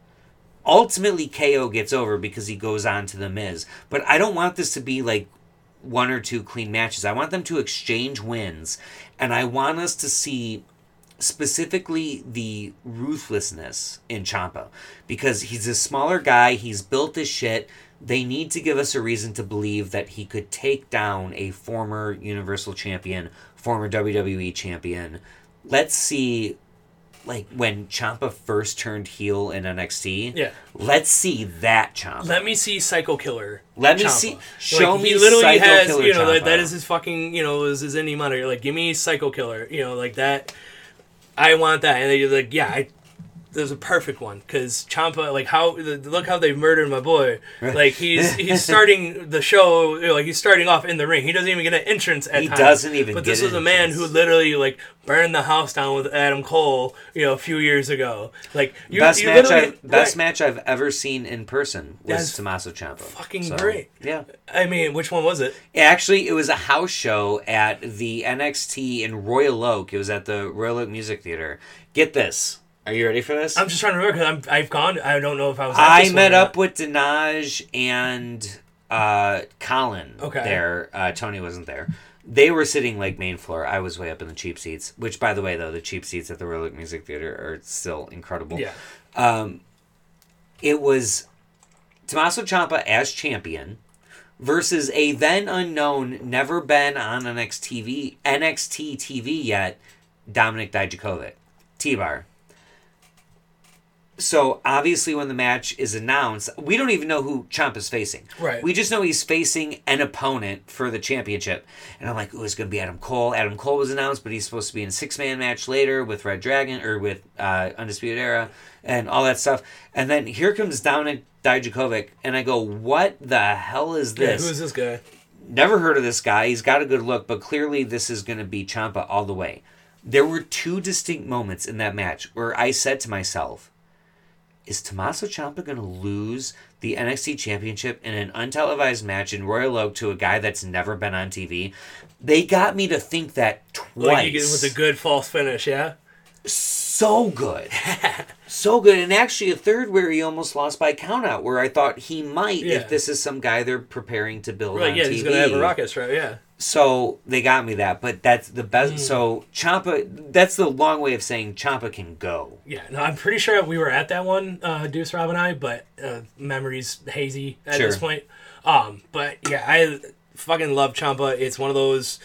Ultimately, KO gets over because he goes on to the Miz. But I don't want this to be like one or two clean matches. I want them to exchange wins, and I want us to see specifically the ruthlessness in Ciampa because he's a smaller guy, he's built as shit. They need to give us a reason to believe that he could take down a former Universal Champion, former WWE Champion. Let's see like when Ciampa first turned heel in NXT. Yeah. Let's see that Ciampa. Let me see Psycho Killer. Let me see- show like, me He literally Psycho has, Killer you know, that, that is his fucking, you know, is his indie moniker. Like, give me Psycho Killer. You know, like that. I want that. And they're like, yeah, I, there's a perfect one because Ciampa, like how the- look how they murdered my boy. Like he's he's starting the show, you know, like he's starting off in the ring. He doesn't even get an entrance at He times. doesn't even But this was a man entrance. who literally like burned the house down with Adam Cole, you know, a few years ago. Like you, best you match I've, best right. match I've ever seen in person was That's Tommaso Ciampa. fucking great. Yeah. I mean, which one was it? Actually, it was a house show at the NXT in Royal Oak. It was at the Royal Oak Music Theater. Get this. Are you ready for this? I'm just trying to remember because I've gone. I don't know if I was. I met up with Dinaj and uh, Colin Okay. there. Uh, Tony wasn't there. They were sitting like main floor. I was way up in the cheap seats. Which, by the way, though, the cheap seats at the Royal Oak Music Theater are still incredible. Yeah. Um, it was Tommaso Ciampa as champion versus a then unknown, never been on NXT TV, NXT TV yet, Dominik Dijakovic, T-Bar. So obviously, when the match is announced, we don't even know who Ciampa's facing. Right. We just know he's facing an opponent for the championship, and I'm like, "Ooh, it's gonna be Adam Cole." Adam Cole was announced, but he's supposed to be in a six man match later with Red Dragon or with uh, Undisputed Era and all that stuff. And then here comes Dominik Dijakovic, and I go, "What the hell is this Yeah, this?" who's this guy? Never heard of this guy. He's got a good look, but clearly this is going to be Ciampa all the way. There were two distinct moments in that match where I said to myself, is Tommaso Ciampa going to lose the NXT championship in an untelevised match in Royal Oak to a guy that's never been on TV? They got me to think that twice. Like you get with a good false finish, yeah. so good. so good. And actually a third where he almost lost by countout where I thought he might Yeah. if this is some guy they're preparing to build Right, on yeah, TV. he's gonna have a rocket strap, yeah. So they got me that, but that's the best. Hmm. So Ciampa, that's the long way of saying Ciampa can go. Yeah, no, I'm pretty sure we were at that one, uh, Deuce Rob and I, but uh, memories hazy at this point. Um, but yeah, I fucking love Ciampa. It's one of those,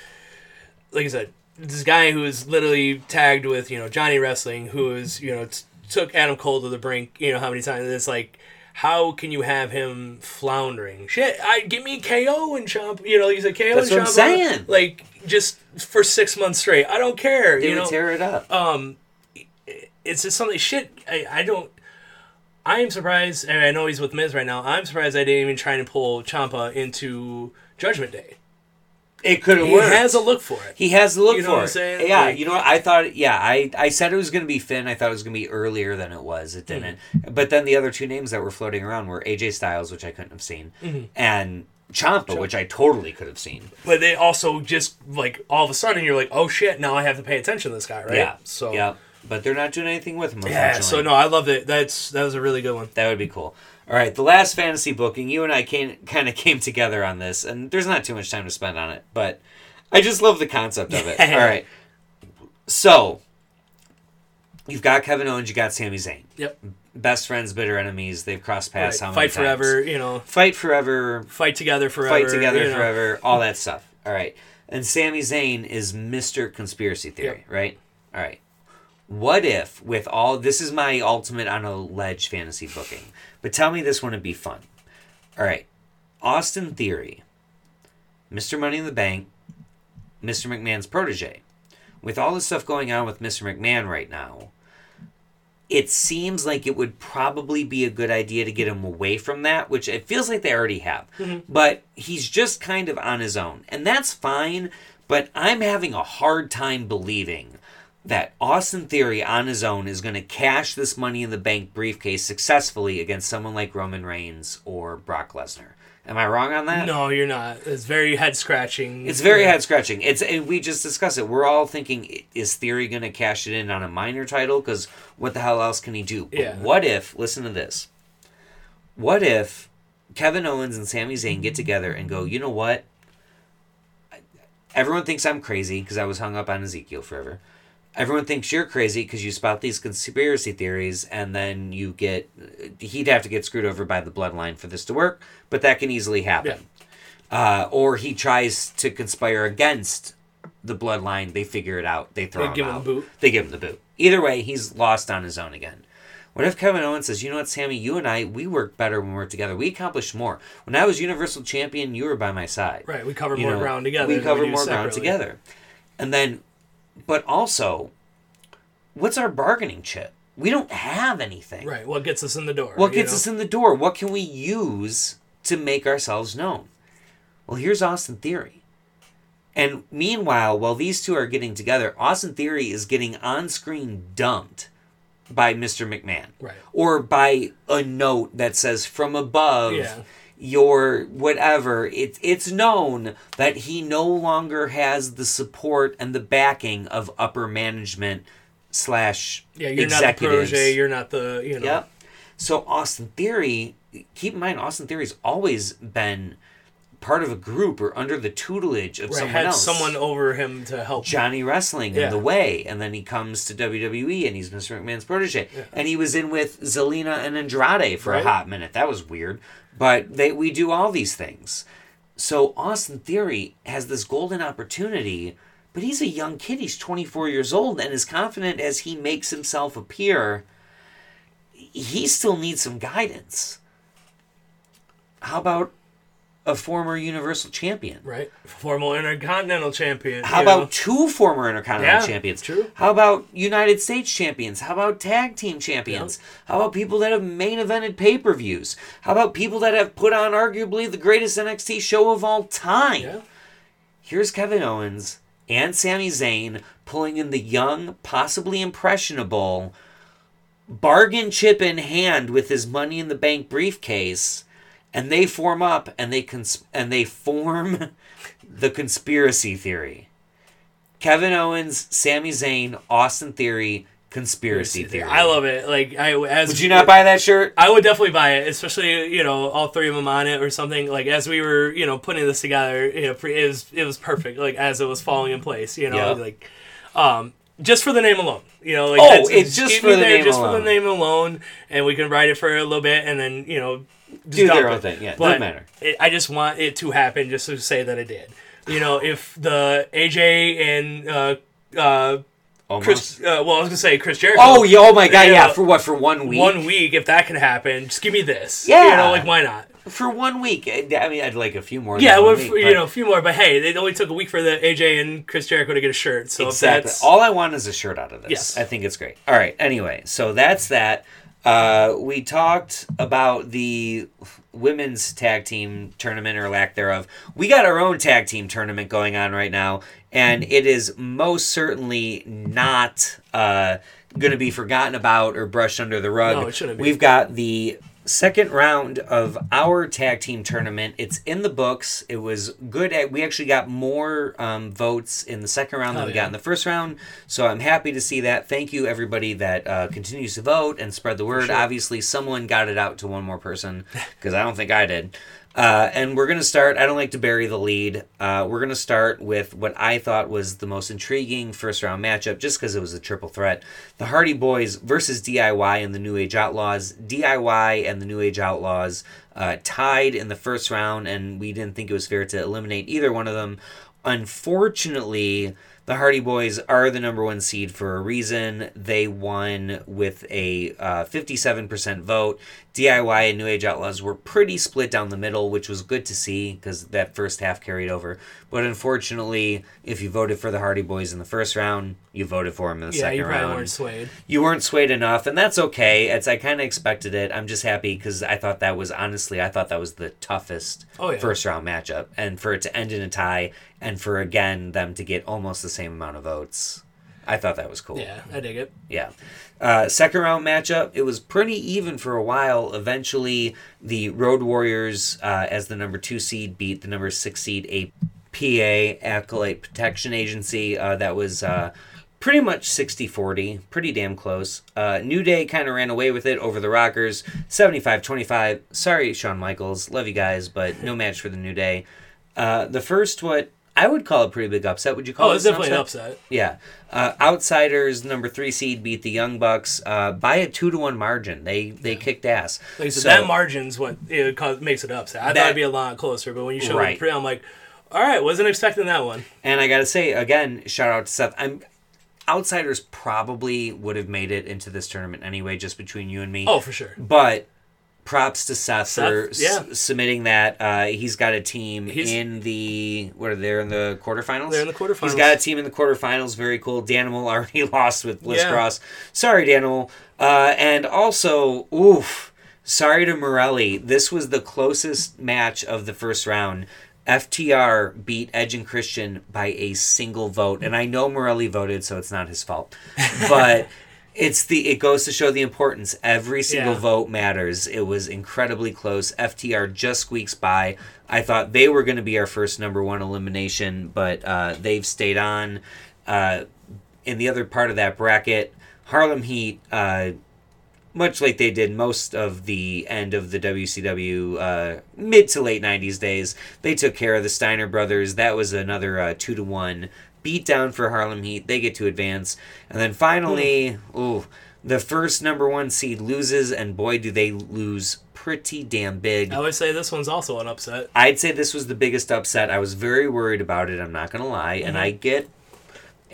like I said, this guy who is literally tagged with you know Johnny Wrestling, who is you know t- took Adam Cole to the brink. You know how many times it's like. How can you have him floundering? Shit, I give me KO and Ciampa. You know, he's said KO That's and what I'm saying. Like just for six months straight. I don't care. They you know, tear it up. um it's just something shit I, I don't I am surprised and I know he's with Miz right now. I'm surprised I didn't even try and pull Ciampa into Judgment Day. It could have He worked. has a look for it. He has the look You know for it. saying? Yeah, Like- you know what? I thought. Yeah, I I said it was going to be Finn. I thought it was going to be earlier than it was. It didn't. Mm-hmm. But then the other two names that were floating around were AJ Styles, which I couldn't have seen, Mm-hmm. and Ciampa, which I totally could have seen. But they also just like all of a sudden you're like, oh shit, now I have to pay attention to this guy, right? Yeah. So yeah, but they're not doing anything with him. Yeah, so no, I loved it. That's that was a really good one. That would be cool. All right, the last fantasy booking, you and I came, kind of came together on this, and there's not too much time to spend on it, but I just love the concept of it. All right, so you've got Kevin Owens, you got Sami Zayn, Yep. best friends, bitter enemies. They've crossed Right. paths. How many Fight times? forever, you know, Fight forever. fight together forever. Fight together you know. forever. All that stuff. All right, and Sami Zayn is Mister Conspiracy Theory, right? All right. What if, with all this is my ultimate on a ledge fantasy booking, but tell me this wouldn't be fun. All right, Austin Theory, Mr. Money in the Bank, Mr. McMahon's protege. with all the stuff going on with Mr. McMahon right now, it seems like it would probably be a good idea to get him away from that, which it feels like they already have. Mm-hmm. But he's just kind of on his own. And that's fine, but I'm having a hard time believing that Austin Theory on his own is going to cash this money in the bank briefcase successfully against someone like Roman Reigns or Brock Lesnar. Am I wrong on that? No, you're not. It's very head scratching. It's very head scratching. It's and we just discussed it. We're all thinking, is Theory going to cash it in on a minor title? Because what the hell else can he do? But Yeah. What if? Listen to this. What if Kevin Owens and Sami Zayn get together and go? You know what? Everyone thinks I'm crazy because I was hung up on Ezekiel forever. Everyone thinks you're crazy because you spout these conspiracy theories, and then you get. He'd have to get screwed over by the bloodline for this to work, but that can easily happen uh, or he tries to conspire against the bloodline. They figure it out. They throw They him give him out. the boot. They give him the boot. Either way, he's lost on his own again. What if Kevin Owens says, "You know what, Sami? You and I, we work better when we're together. We accomplish more. When I was Universal Champion, you were by my side. Right, we cover You more know, ground together. We cover do more ground together. And then, but also, what's our bargaining chip? We don't have anything. Right, what gets us in the door? What gets know? us in the door? What can we use to make ourselves known? Well, here's Austin Theory. And meanwhile, while these two are getting together, Austin Theory is getting on screen dumped by Mr. McMahon. Right. Or by a note that says from above Yeah. Your whatever. It, it's known that he no longer has the support and the backing of upper management slash Yeah, you're executives. not the protege. You're not the you know. Yep. So Austin Theory, keep in mind, Austin Theory's always been part of a group or under the tutelage of Right, someone had else. someone over him to help. Johnny Wrestling Yeah. in the way, and then he comes to WWE and he's Mr. McMahon's protege, and he was in with Zelina and Andrade for Right. a hot minute. That was weird, but they we do all these things. So Austin Theory has this golden opportunity, but he's a young kid. He's 24 years old, and as confident as he makes himself appear, he still needs some guidance. How about a former Universal Champion? Right, former intercontinental champion. How about know? two former Intercontinental Yeah, champions? true. How about United States champions? How about tag team champions? How about people that have main evented pay per views? How about people that have put on arguably the greatest NXT show of all time? Yeah. Here's Kevin Owens and Sami Zayn pulling in the young, possibly impressionable, bargain chip in hand with his money in the bank briefcase, and they form up and they cons- and they form the conspiracy theory. Kevin Owens, Sami Zayn, Austin Theory, conspiracy theory. I love it. Like I as Would you not buy that shirt? I would definitely buy it, especially you know all three of them on it or something. Like as we were you know putting this together, you know pre- it was it was perfect. Like as it was falling in place, you know, Yeah. like um just for the name alone, you know. Like Oh, it's just for the there name just for alone. the name alone, and we can write it for a little bit, and then you know Do their own it. thing. Yeah, But doesn't matter. It, I just want it to happen, just to say that it did. You know, if the AJ and uh, uh. Chris, uh, well, I was gonna say Chris Jericho. oh, yeah, oh my God! Yeah. Yeah, for what? For one week. one week, if that can happen, just give me this. Yeah. you know, like why not? for one week. I mean, I'd like a few more. Yeah, well, week, you know, a few more, but hey, it only took a week for the AJ and Chris Jericho to get a shirt. So Exactly. that's All I want is a shirt out of this. Yes. I think it's great. All right. Anyway, so that's that. Uh, we talked about the women's tag team tournament or lack thereof. We got our own tag team tournament going on right now, and it is most certainly not uh, going to be forgotten about or brushed under the rug. No, it shouldn't be. We've got the second round of our tag team tournament. It's in the books. It was good. At, we actually got more um, votes in the second round than Oh, we yeah. got in the first round. So I'm happy to see that. Thank you, everybody that uh, continues to vote and spread the word. sure. Obviously, someone got it out to one more person because I don't think I did. Uh, and we're going to start. I don't like to bury the lead. Uh, we're going to start with what I thought was the most intriguing first round matchup just because it was a triple threat. The Hardy Boys versus DIY and the New Age Outlaws. DIY and the New Age Outlaws uh, tied in the first round, and we didn't think it was fair to eliminate either one of them. unfortunately, the Hardy Boys are the number one seed for a reason. They won with a uh, 57% vote. DIY and New Age Outlaws were pretty split down the middle, which was good to see because that first half carried over. But unfortunately, if you voted for the Hardy Boys in the first round, you voted for them in the Yeah, second you probably round weren't swayed. you weren't swayed enough and that's okay it's i kind of expected it i'm just happy because i thought that was honestly i thought that was the toughest Oh, yeah. first round matchup and for it to end in a tie and for again them to get almost the same amount of votes i thought that was cool Yeah, I dig it. yeah. Uh, second round matchup, it was pretty even for a while. Eventually, the Road Warriors, uh, as the number two seed, beat the number six seed APA, Acolyte Protection Agency. Uh, that was uh, pretty much 60 40, pretty damn close. Uh, New Day kind of ran away with it over the Rockers, 75 25. Sorry, Shawn Michaels. Love you guys, but no match for the New Day. Uh, the first, what I would call a pretty big upset. Would you call Oh, it it's definitely an upset. yeah. Uh, outsiders, number three seed, beat the Young Bucks uh, by a two to one margin. They they kicked ass. Like said, So- that margin's what it cause, makes it upset. I thought it'd be a lot closer, but when you show Right. the pre, I'm like, all right, wasn't expecting that one. And I gotta say again, shout out to Seth. I'm outsiders probably would have made it into this tournament anyway, just between you and me. Oh, for sure. But props to Seth, for yeah. s- submitting that. Uh, he's got a team He's- in the what are they in the quarterfinals? They're in the quarterfinals. He's got a team in the quarterfinals. Very cool. Danimal already lost with Bliss Yeah. Cross. Sorry, Danimal. Uh, and also, oof. Sorry to Morelli. This was the closest match of the first round. FTR beat Edge and Christian by a single vote, and I know Morelli voted, so it's not his fault. But it's the it goes to show the importance. Every single Yeah. vote matters. It was incredibly close. FTR just squeaks by. I thought they were going to be our first number one elimination, but uh, they've stayed on. Uh, in the other part of that bracket, Harlem Heat. Uh, much like they did most of the end of the WCW uh, mid to late 90s days. They took care of the Steiner brothers. That was another uh, 2 to 1 beat down for Harlem Heat. They get to advance. And then finally, hmm. ooh, the first number one seed loses, and boy, do they lose pretty damn big. I would say this one's also an upset. I'd say this was the biggest upset. I was very worried about it, I'm not going to lie. And mm-hmm. I get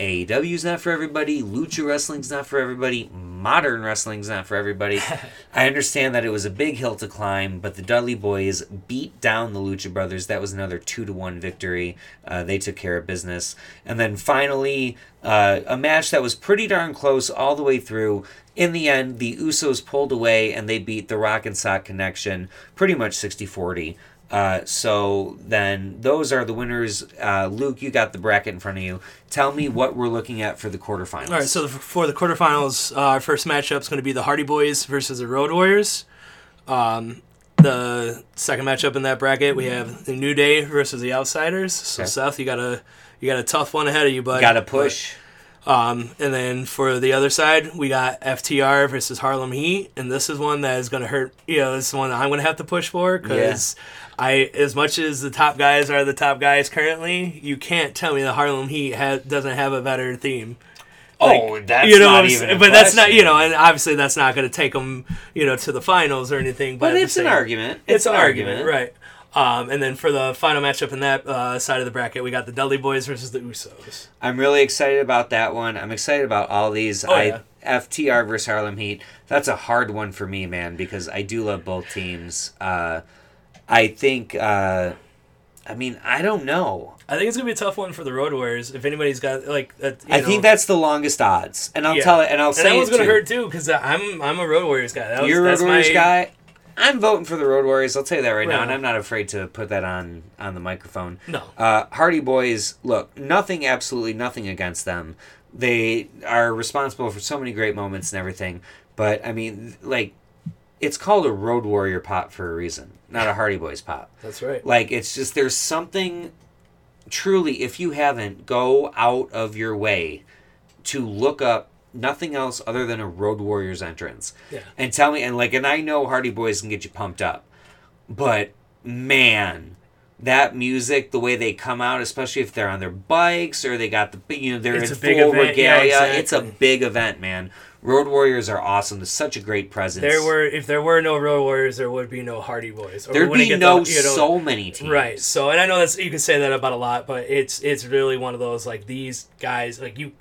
AEW's not for everybody, Lucha Wrestling's not for everybody, modern wrestling's not for everybody. I understand that it was a big hill to climb, but the Dudley Boys beat down the Lucha Brothers. That was another 2 to 1 victory. Uh, they took care of business. And then finally, uh, a match that was pretty darn close all the way through. In the end, the Usos pulled away and they beat the Rock and Sock Connection pretty much 60 40. Uh, so then those are the winners. Uh, Luke, you got the bracket in front of you. Tell me what we're looking at for the quarterfinals. All right, so the, for the quarterfinals, uh, our first matchup is going to be the Hardy Boys versus the Road Warriors. Um, the second matchup in that bracket, we have the New Day versus the Outsiders. So Okay. Seth, you got a you got a tough one ahead of you, bud. got to push. Um, and then for the other side, we got FTR versus Harlem Heat, and this is one that is going to hurt. You know, this is one that I'm going to have to push for because I, as much as the top guys are the top guys currently, you can't tell me the Harlem Heat ha- doesn't have a better theme. oh, that's you know, not even. but that's not you know, and obviously that's not going to take them you know to the finals or anything. But, But it's an argument. It's, an argument, right? Um, and then for the final matchup in that uh, side of the bracket, we got the Dudley Boys versus the Usos. I'm really excited about that one. I'm excited about all these. Oh, I yeah. FTR versus Harlem Heat. That's a hard one for me, man, because I do love both teams. Uh, I think. Uh, I mean, I don't know. I think it's gonna be a tough one for the Road Warriors. If anybody's got like, I know- think that's the longest odds, and I'll Yeah. tell it, and I'll and say that one's gonna too. hurt too because I'm I'm a Road Warriors guy. That was, You're a Road Warriors my, guy. I'm voting for the Road Warriors. I'll tell you that right now, and I'm not afraid to put that on on the microphone. No. Uh, Hardy Boys, look, nothing, absolutely nothing against them. They are responsible for so many great moments and everything. But I mean, like, it's called a Road Warrior pop for a reason, not a Hardy Boys pop. That's right. Like, it's just there's something. Truly, if you haven't, go out of your way to look up nothing else other than a Road Warriors entrance Yeah. and tell me and like and I know Hardy Boys can get you pumped up, but man, that music, the way they come out, especially if they're on their bikes or they got the you know they're It's in a big full event, yeah, regalia. It's a big event, man. Road Warriors are awesome. There's such a great presence. There were if there were no Road Warriors, there would be no Hardy Boys. Or there'd be get no the, you know, so many teams. Right. So, and I know that's you can say that about a lot, but it's it's really one of those like these guys like you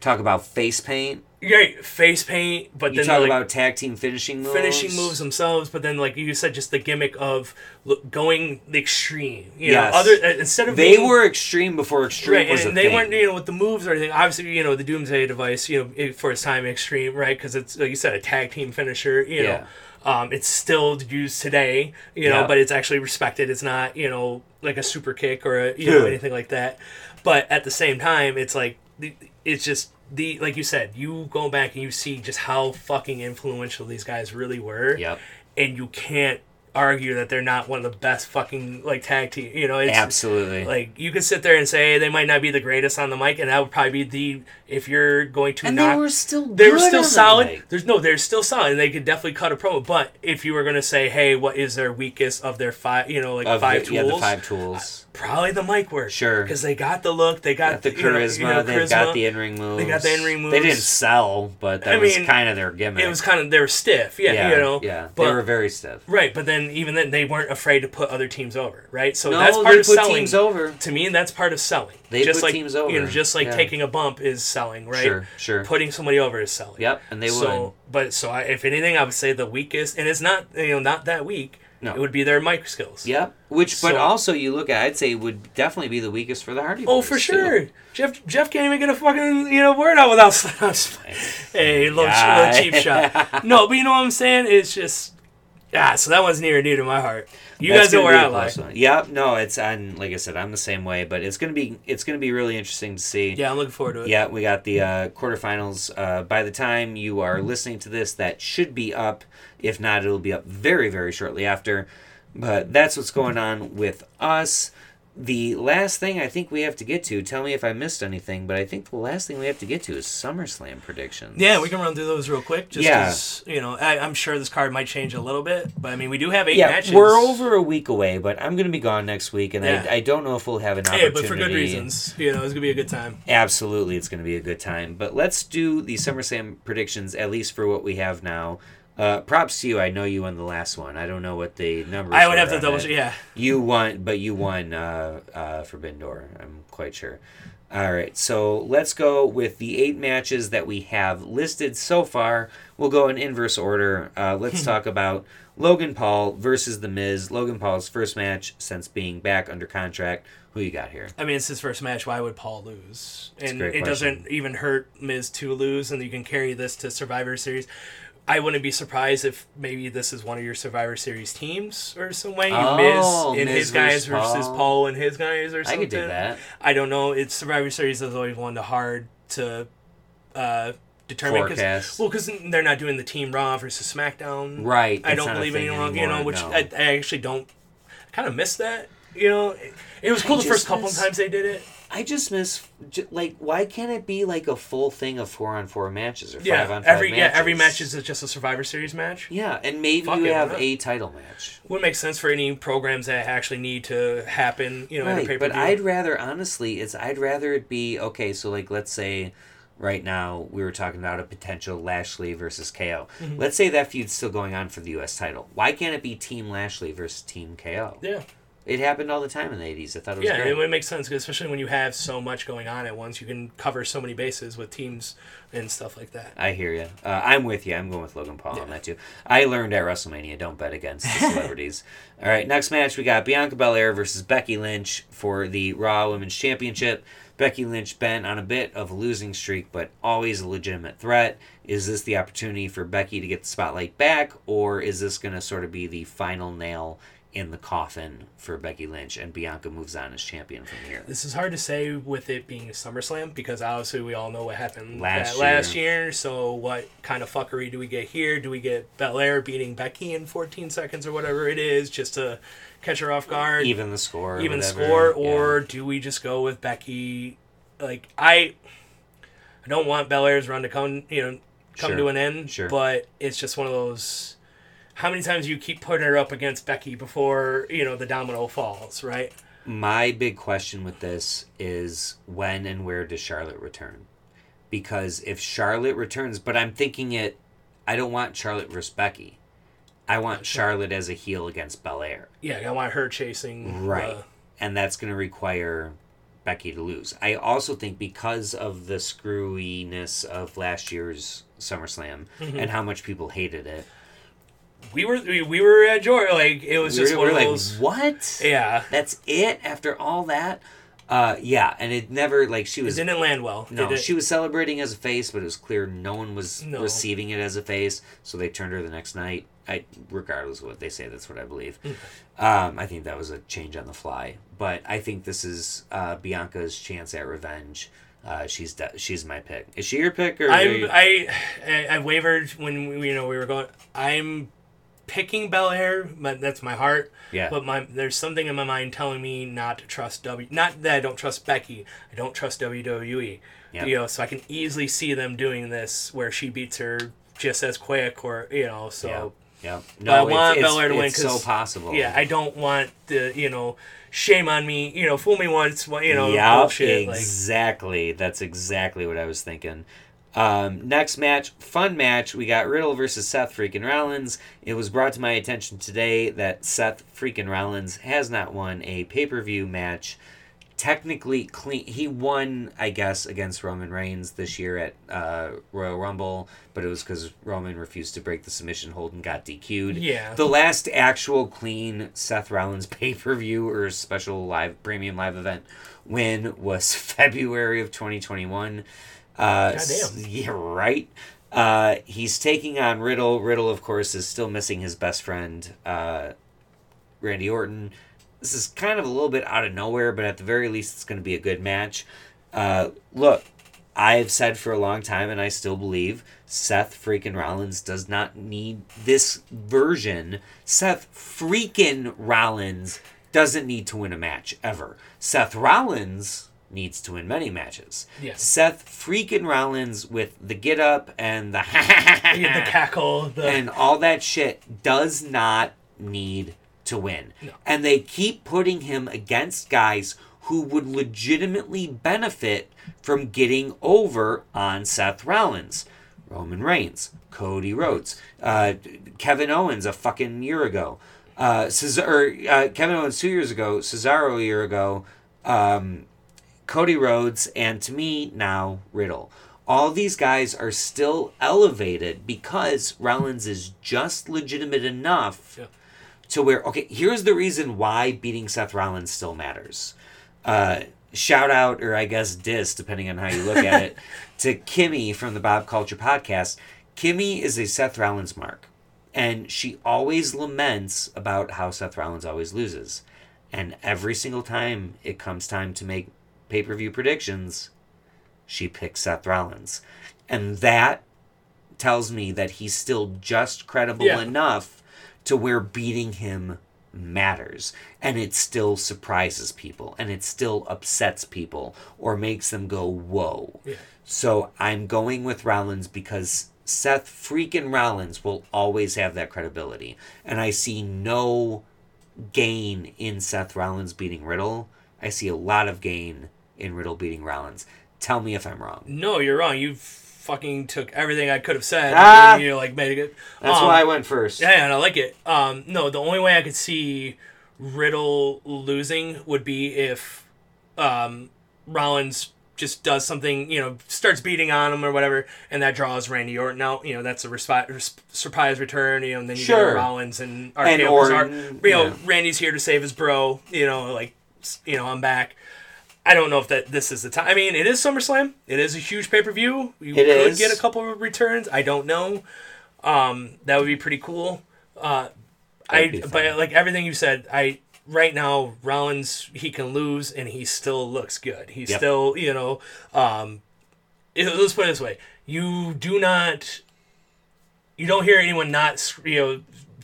Talk about face paint. great face paint, but You then talk like, about tag team finishing moves. finishing moves themselves. But then like you said, just the gimmick of look, going the extreme. You Yes. know, other uh, instead of They being- were extreme before extreme Right, was and a they thing. weren't, you know, with the moves or anything. Obviously, you know, the Doomsday device, you know, it, for its time, extreme, right? Because it's like you said, a tag team finisher. You know, um, it's still used today, you know, Yeah. but it's actually respected. It's not, you know, like a super kick or a, you know anything like that. But at the same time, it's like it's just the like you said, you go back and you see just how fucking influential these guys really were. Yep. and you can't argue that they're not one of the best fucking like tag team. You know, it's Absolutely. like you could sit there and say they might not be the greatest on the mic, and that would probably be the if you're going to and knock. they were still they were still on the solid. mic. There's no, they're still solid, and they could definitely cut a promo. But if you were going to say, hey, what is their weakest of their five, you know, like Of five the, tools? Yeah, the five tools. Uh, probably the mic work. Sure. because they got the look, they got, Got the you know, charisma. you know, They've charisma. got the in-ring moves. They got the in-ring moves. They didn't sell, but that I was mean, kind of their gimmick. It was kind of they were stiff, yeah, yeah, you know. yeah. but they were very stiff. right, but then even then they weren't afraid to put other teams over, right? So No, that's part of put selling. teams over. To me, and that's part of selling. They just put like teams you know, just like yeah. taking a bump is selling, right? Sure, sure. Putting somebody over is selling. Yep, and they so, would. but so I, if anything, I would say the weakest, and it's not you know not that weak. No. It would be their mic skills. Yep. Which, but So- also you look at, I'd say would definitely be the weakest for the Hardy. Oh, Boys, for too. sure. Jeff Jeff can't even get a fucking you know word out without. hey, little, little cheap shot. No, but you know what I'm saying? It's just ah. So that one's near and dear to my heart. You That's guys know where I lie. Yep. No, it's and Like I said, I'm the same way. But it's gonna be it's gonna be really interesting to see. Yeah, I'm looking forward to it. Yeah, we got the uh, quarterfinals. Uh, by the time you are listening to this, that should be up. If not, it'll be up very, very shortly after. But that's what's going on with us. The last thing I think we have to get to, tell me if I missed anything, but I think the last thing we have to get to is SummerSlam predictions. Yeah, we can run through those real quick. Just Yeah. 'cause, you know, I, I'm sure this card might change a little bit, but I mean, we do have eight Yeah, matches. we're over a week away, but I'm going to be gone next week, and Yeah. I, I don't know if we'll have an opportunity. but for good reasons. You know, it's gonna be a good time. Absolutely, it's going to be a good time. But let's do the SummerSlam predictions, at least for what we have now. Uh, props to you. I know you won the last one. I don't know what the number. I would have to double check. Yeah, You won, but you won uh, uh, Forbidden Door. I'm quite sure. All right, so let's go with the eight matches that we have listed so far. We'll go in inverse order. Uh, let's talk about Logan Paul versus The Miz. Logan Paul's first match since being back under contract. Who you got here? I mean, it's his first match. Why would Paul lose? And it question. doesn't even hurt Miz to lose, and you can carry this to Survivor Series. I wouldn't be surprised if maybe this is one of your Survivor Series teams or some way. You Oh, and Miz his guys versus versus Paul. Paul and his guys or something. I could do that. I don't know. It's Survivor Series is always one to hard to uh, determine. 'cause- well, because they're not doing the Team Raw versus SmackDown. Right. I don't believe thing any longer. You know, which no. I, I actually don't. Kind of miss that. You know, it, it was I cool the first couple miss- times they did it. I just miss like why can't it be like a full thing of four on four matches or five Yeah, on five every matches? yeah every match is just a Survivor Series match. yeah, and maybe Fuck you it, have a title match. Would make sense for any programs that actually need to happen. You know, in a Right, but. I'd rather honestly, it's I'd rather it be okay. So like, let's say right now we were talking about a potential Lashley versus KO. Mm-hmm. Let's say that feud's still going on for the U.S. title. Why can't it be Team Lashley versus Team KO? yeah, It happened all the time in the '80s. I thought it was yeah, great. it makes sense, especially when you have so much going on at once. You can cover so many bases with teams and stuff like that. I hear you. Uh, I'm with you. I'm going with Logan Paul on that too. I learned at WrestleMania don't bet against the celebrities. All right, next match we got Bianca Belair versus Becky Lynch for the Raw Women's Championship. Becky Lynch bent on a bit of a losing streak, but always a legitimate threat. Is this the opportunity for Becky to get the spotlight back, or is this going to sort of be the final nail in the coffin for Becky Lynch and Bianca moves on as champion from here? This is hard to say with it being SummerSlam because obviously we all know what happened Last that last year. So what kind of fuckery do we get here? Do we get Belair beating Becky in 14 seconds or whatever it is just to catch her off guard? Even the score, or even whatever. score, Yeah. or do we just go with Becky? Like I, I don't want Belair's run to come, you know, come Sure. to an end. Sure. But it's just one of those. How many times you keep putting her up against Becky before you know the domino falls, right? My big question with this is when and where does Charlotte return? Because if Charlotte returns, but I'm thinking it, I don't want Charlotte versus Becky. I want Charlotte as a heel against Belair. Yeah, I want her chasing. Right. uh, and that's going to require Becky to lose. I also think because of the screwiness of last year's SummerSlam Mm-hmm. and how much people hated it, we were we, we were at joy like it was we just were, one we of were like, those. "What? Yeah, That's it after all that?" Uh, yeah, and it never like she it was didn't land well. no, It- she was celebrating as a face, but it was clear no one was No. receiving it as a face, so they turned her the next night. I, regardless of what they say, that's what I believe. Um, I think that was a change on the fly, but I think this is uh, Bianca's chance at revenge. Uh, she's de- she's my pick. Is she your pick or? I'm you- I, I I wavered when we, you know we were going. I'm picking Belair, but that's my heart. Yeah. But my there's something in my mind telling me not to trust W. Not that I don't trust Becky. I don't trust WWE. Yep. You know, so I can easily see them doing this where she beats her just as quick, or you know, so. yeah, yeah. No, I it's- want it's, Belair to win it's so possible. Yeah, I don't want the you know shame on me. You know, fool me once. You know, yeah, bullshit. Like, exactly. That's exactly what I was thinking. Um, next match, fun match. We got Riddle versus Seth freaking Rollins. It was brought to my attention today that Seth freaking Rollins has not won a pay per view match. Technically, clean. He won, I guess, against Roman Reigns this year at uh, Royal Rumble, but it was because Roman refused to break the submission hold and got DQ'd. Yeah. The last actual clean Seth Rollins pay per view or special live premium live event win was February of 2021. Uh, Goddamn. Yeah, right. Uh, he's taking on Riddle. Riddle, of course, is still missing his best friend, uh, Randy Orton. This is kind of a little bit out of nowhere, but at the very least, it's going to be a good match. Uh, look, I've said for a long time, and I still believe Seth freaking Rollins does not need this version. Seth freaking Rollins doesn't need to win a match ever. Seth Rollins needs to win many matches. Yes. Seth freaking Rollins with the get up and the the cackle. The and all that shit does not need to win. And they keep putting him against guys who would legitimately benefit from getting over on Seth Rollins. Roman Reigns, Cody Rhodes, uh, Kevin Owens a fucking year ago, uh, Cesar- or, uh, Kevin Owens two years ago, Cesaro a year ago, um, Cody Rhodes, and to me now Riddle. All these guys are still elevated because Rollins is just legitimate enough Yeah. to where okay, here's the reason why beating Seth Rollins still matters. Uh, shout out, or I guess diss, depending on how you look at it, to Kimmy from the Bob Culture podcast. Kimmy is a Seth Rollins mark, and she always laments about how Seth Rollins always loses. And every single time it comes time to make pay per view predictions, she picks Seth Rollins. And that tells me that he's still just credible Yeah. enough to where beating him matters. And it still surprises people and it still upsets people or makes them go, whoa. Yeah. So I'm going with Rollins because Seth freaking Rollins will always have that credibility. And I see no gain in Seth Rollins beating Riddle. I see a lot of gain in Riddle beating Rollins. Tell me if I'm wrong. no, you're wrong. You fucking took everything I could have said. Ah! and, you know, like made it good. That's Um, why I went first. Yeah, and I like it. Um, no, the only way I could see Riddle losing would be if um, Rollins just does something, you know, starts beating on him or whatever, and that draws Randy Orton out. You know, that's a respi- res- surprise return. You know, and then you Sure. get Rollins and And. Orton, you know, yeah. Randy's here to save his bro. You know, like, you know, I'm back. I don't know if that this is the time. I mean, it is SummerSlam. It is a huge pay per view. You It could is. get a couple of returns. I don't know. Um, that would be pretty cool. Uh, I That'd but like everything you said, I right now Rollins he can lose and he still looks good. He's Yep. still you know. Um, it- let's put it this way: you do not, you don't hear anyone not you know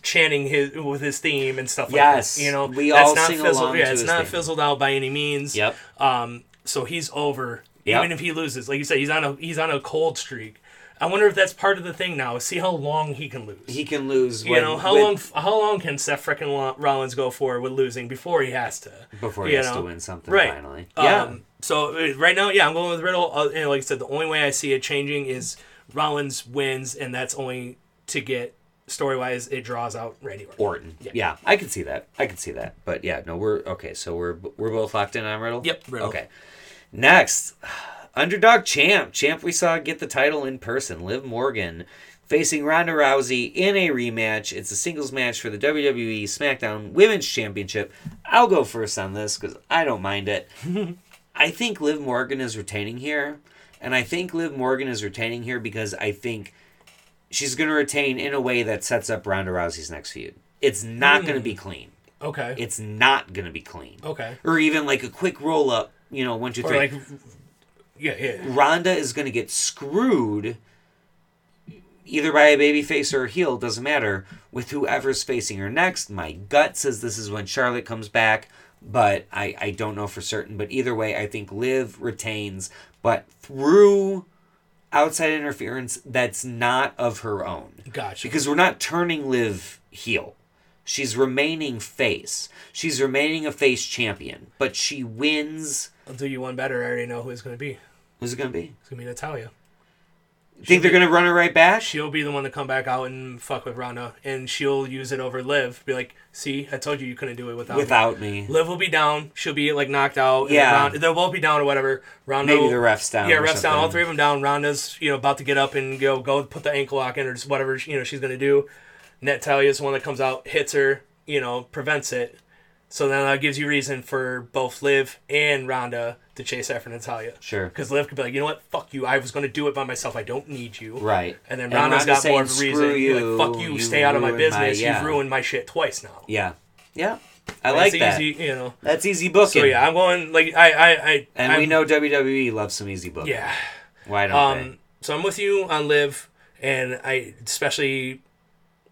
chanting his with his theme and stuff like Yes, that. You know, we that's all not sing fizzled. along Yeah, it's not theme. fizzled out by any means. Yep. Um, so he's over. Yep. Even if he loses, like you said, he's on a he's on a cold streak. I wonder if that's part of the thing now. See how long he can lose. He can lose. you when- know how when- long? How long can Seth frickin' Rollins go for with losing before he has to? before he has know? to win something Right. finally. Yeah. Um, so uh, right now, yeah, I'm going with Riddle. Uh, and like I said, the only way I see it changing is Rollins wins, and that's only to get story wise. It draws out Randy Orton. Orton. Yeah. I can see that. I can see that. But yeah, no, we're okay. So we're we're both locked in on Riddle. Yep, Riddle. Okay. Next, underdog champ. Champ we saw get the title in person. Liv Morgan facing Ronda Rousey in a rematch. It's a singles match for the WWE SmackDown Women's Championship. I'll go first on this because I don't mind it. I think Liv Morgan is retaining here, and I think Liv Morgan is retaining here because I think she's going to retain in a way that sets up Ronda Rousey's next feud. It's not going to be hmm. clean. Okay. It's not going to be clean. okay. Or even like a quick roll up, you know, one, two, Or like, yeah, yeah. Ronda is going to get screwed either by a babyface or a heel, doesn't matter, with whoever's facing her next. My gut says this is when Charlotte comes back, but I, I don't know for certain. But either way, I think Liv retains, but through outside interference that's not of her own. Gotcha. Because we're not turning Liv heel. She's remaining face. She's remaining a face champion, but she wins. I'll do you one better. I already know who it's going to be. Who's it going to be? It's going to be Natalya. Think they're going to run her right back? She'll be the one to come back out and fuck with Ronda, and she'll use it over Liv. Be like, "See, I told you you couldn't do it without." me." Without me. Liv will be down. She'll be like knocked out. Yeah. Ronda, they'll both be down or whatever. Ronda. Maybe the refs down. Yeah, refs down. All three of them down. Ronda's you know about to get up and go go put the ankle lock in or just whatever you know she's gonna do. Natalya's the one that comes out, hits her, you know, prevents it. So then that gives you reason for both Liv and Ronda to chase after Natalya. Sure. Because Liv could be like, you know what, fuck you. I was going to do it by myself. I don't need you. Right. And then Ronda's got more of a reason. "Screw You're like, fuck you, you stay out of my ruined my- business. yeah. You've ruined my shit twice now. Yeah. Yeah. I like that. Easy, you know. That's easy booking. So yeah, I'm going like I I I. and I'm, we know WWE loves some easy booking. Yeah. Why don't Um. So I'm with you on Liv, and I especially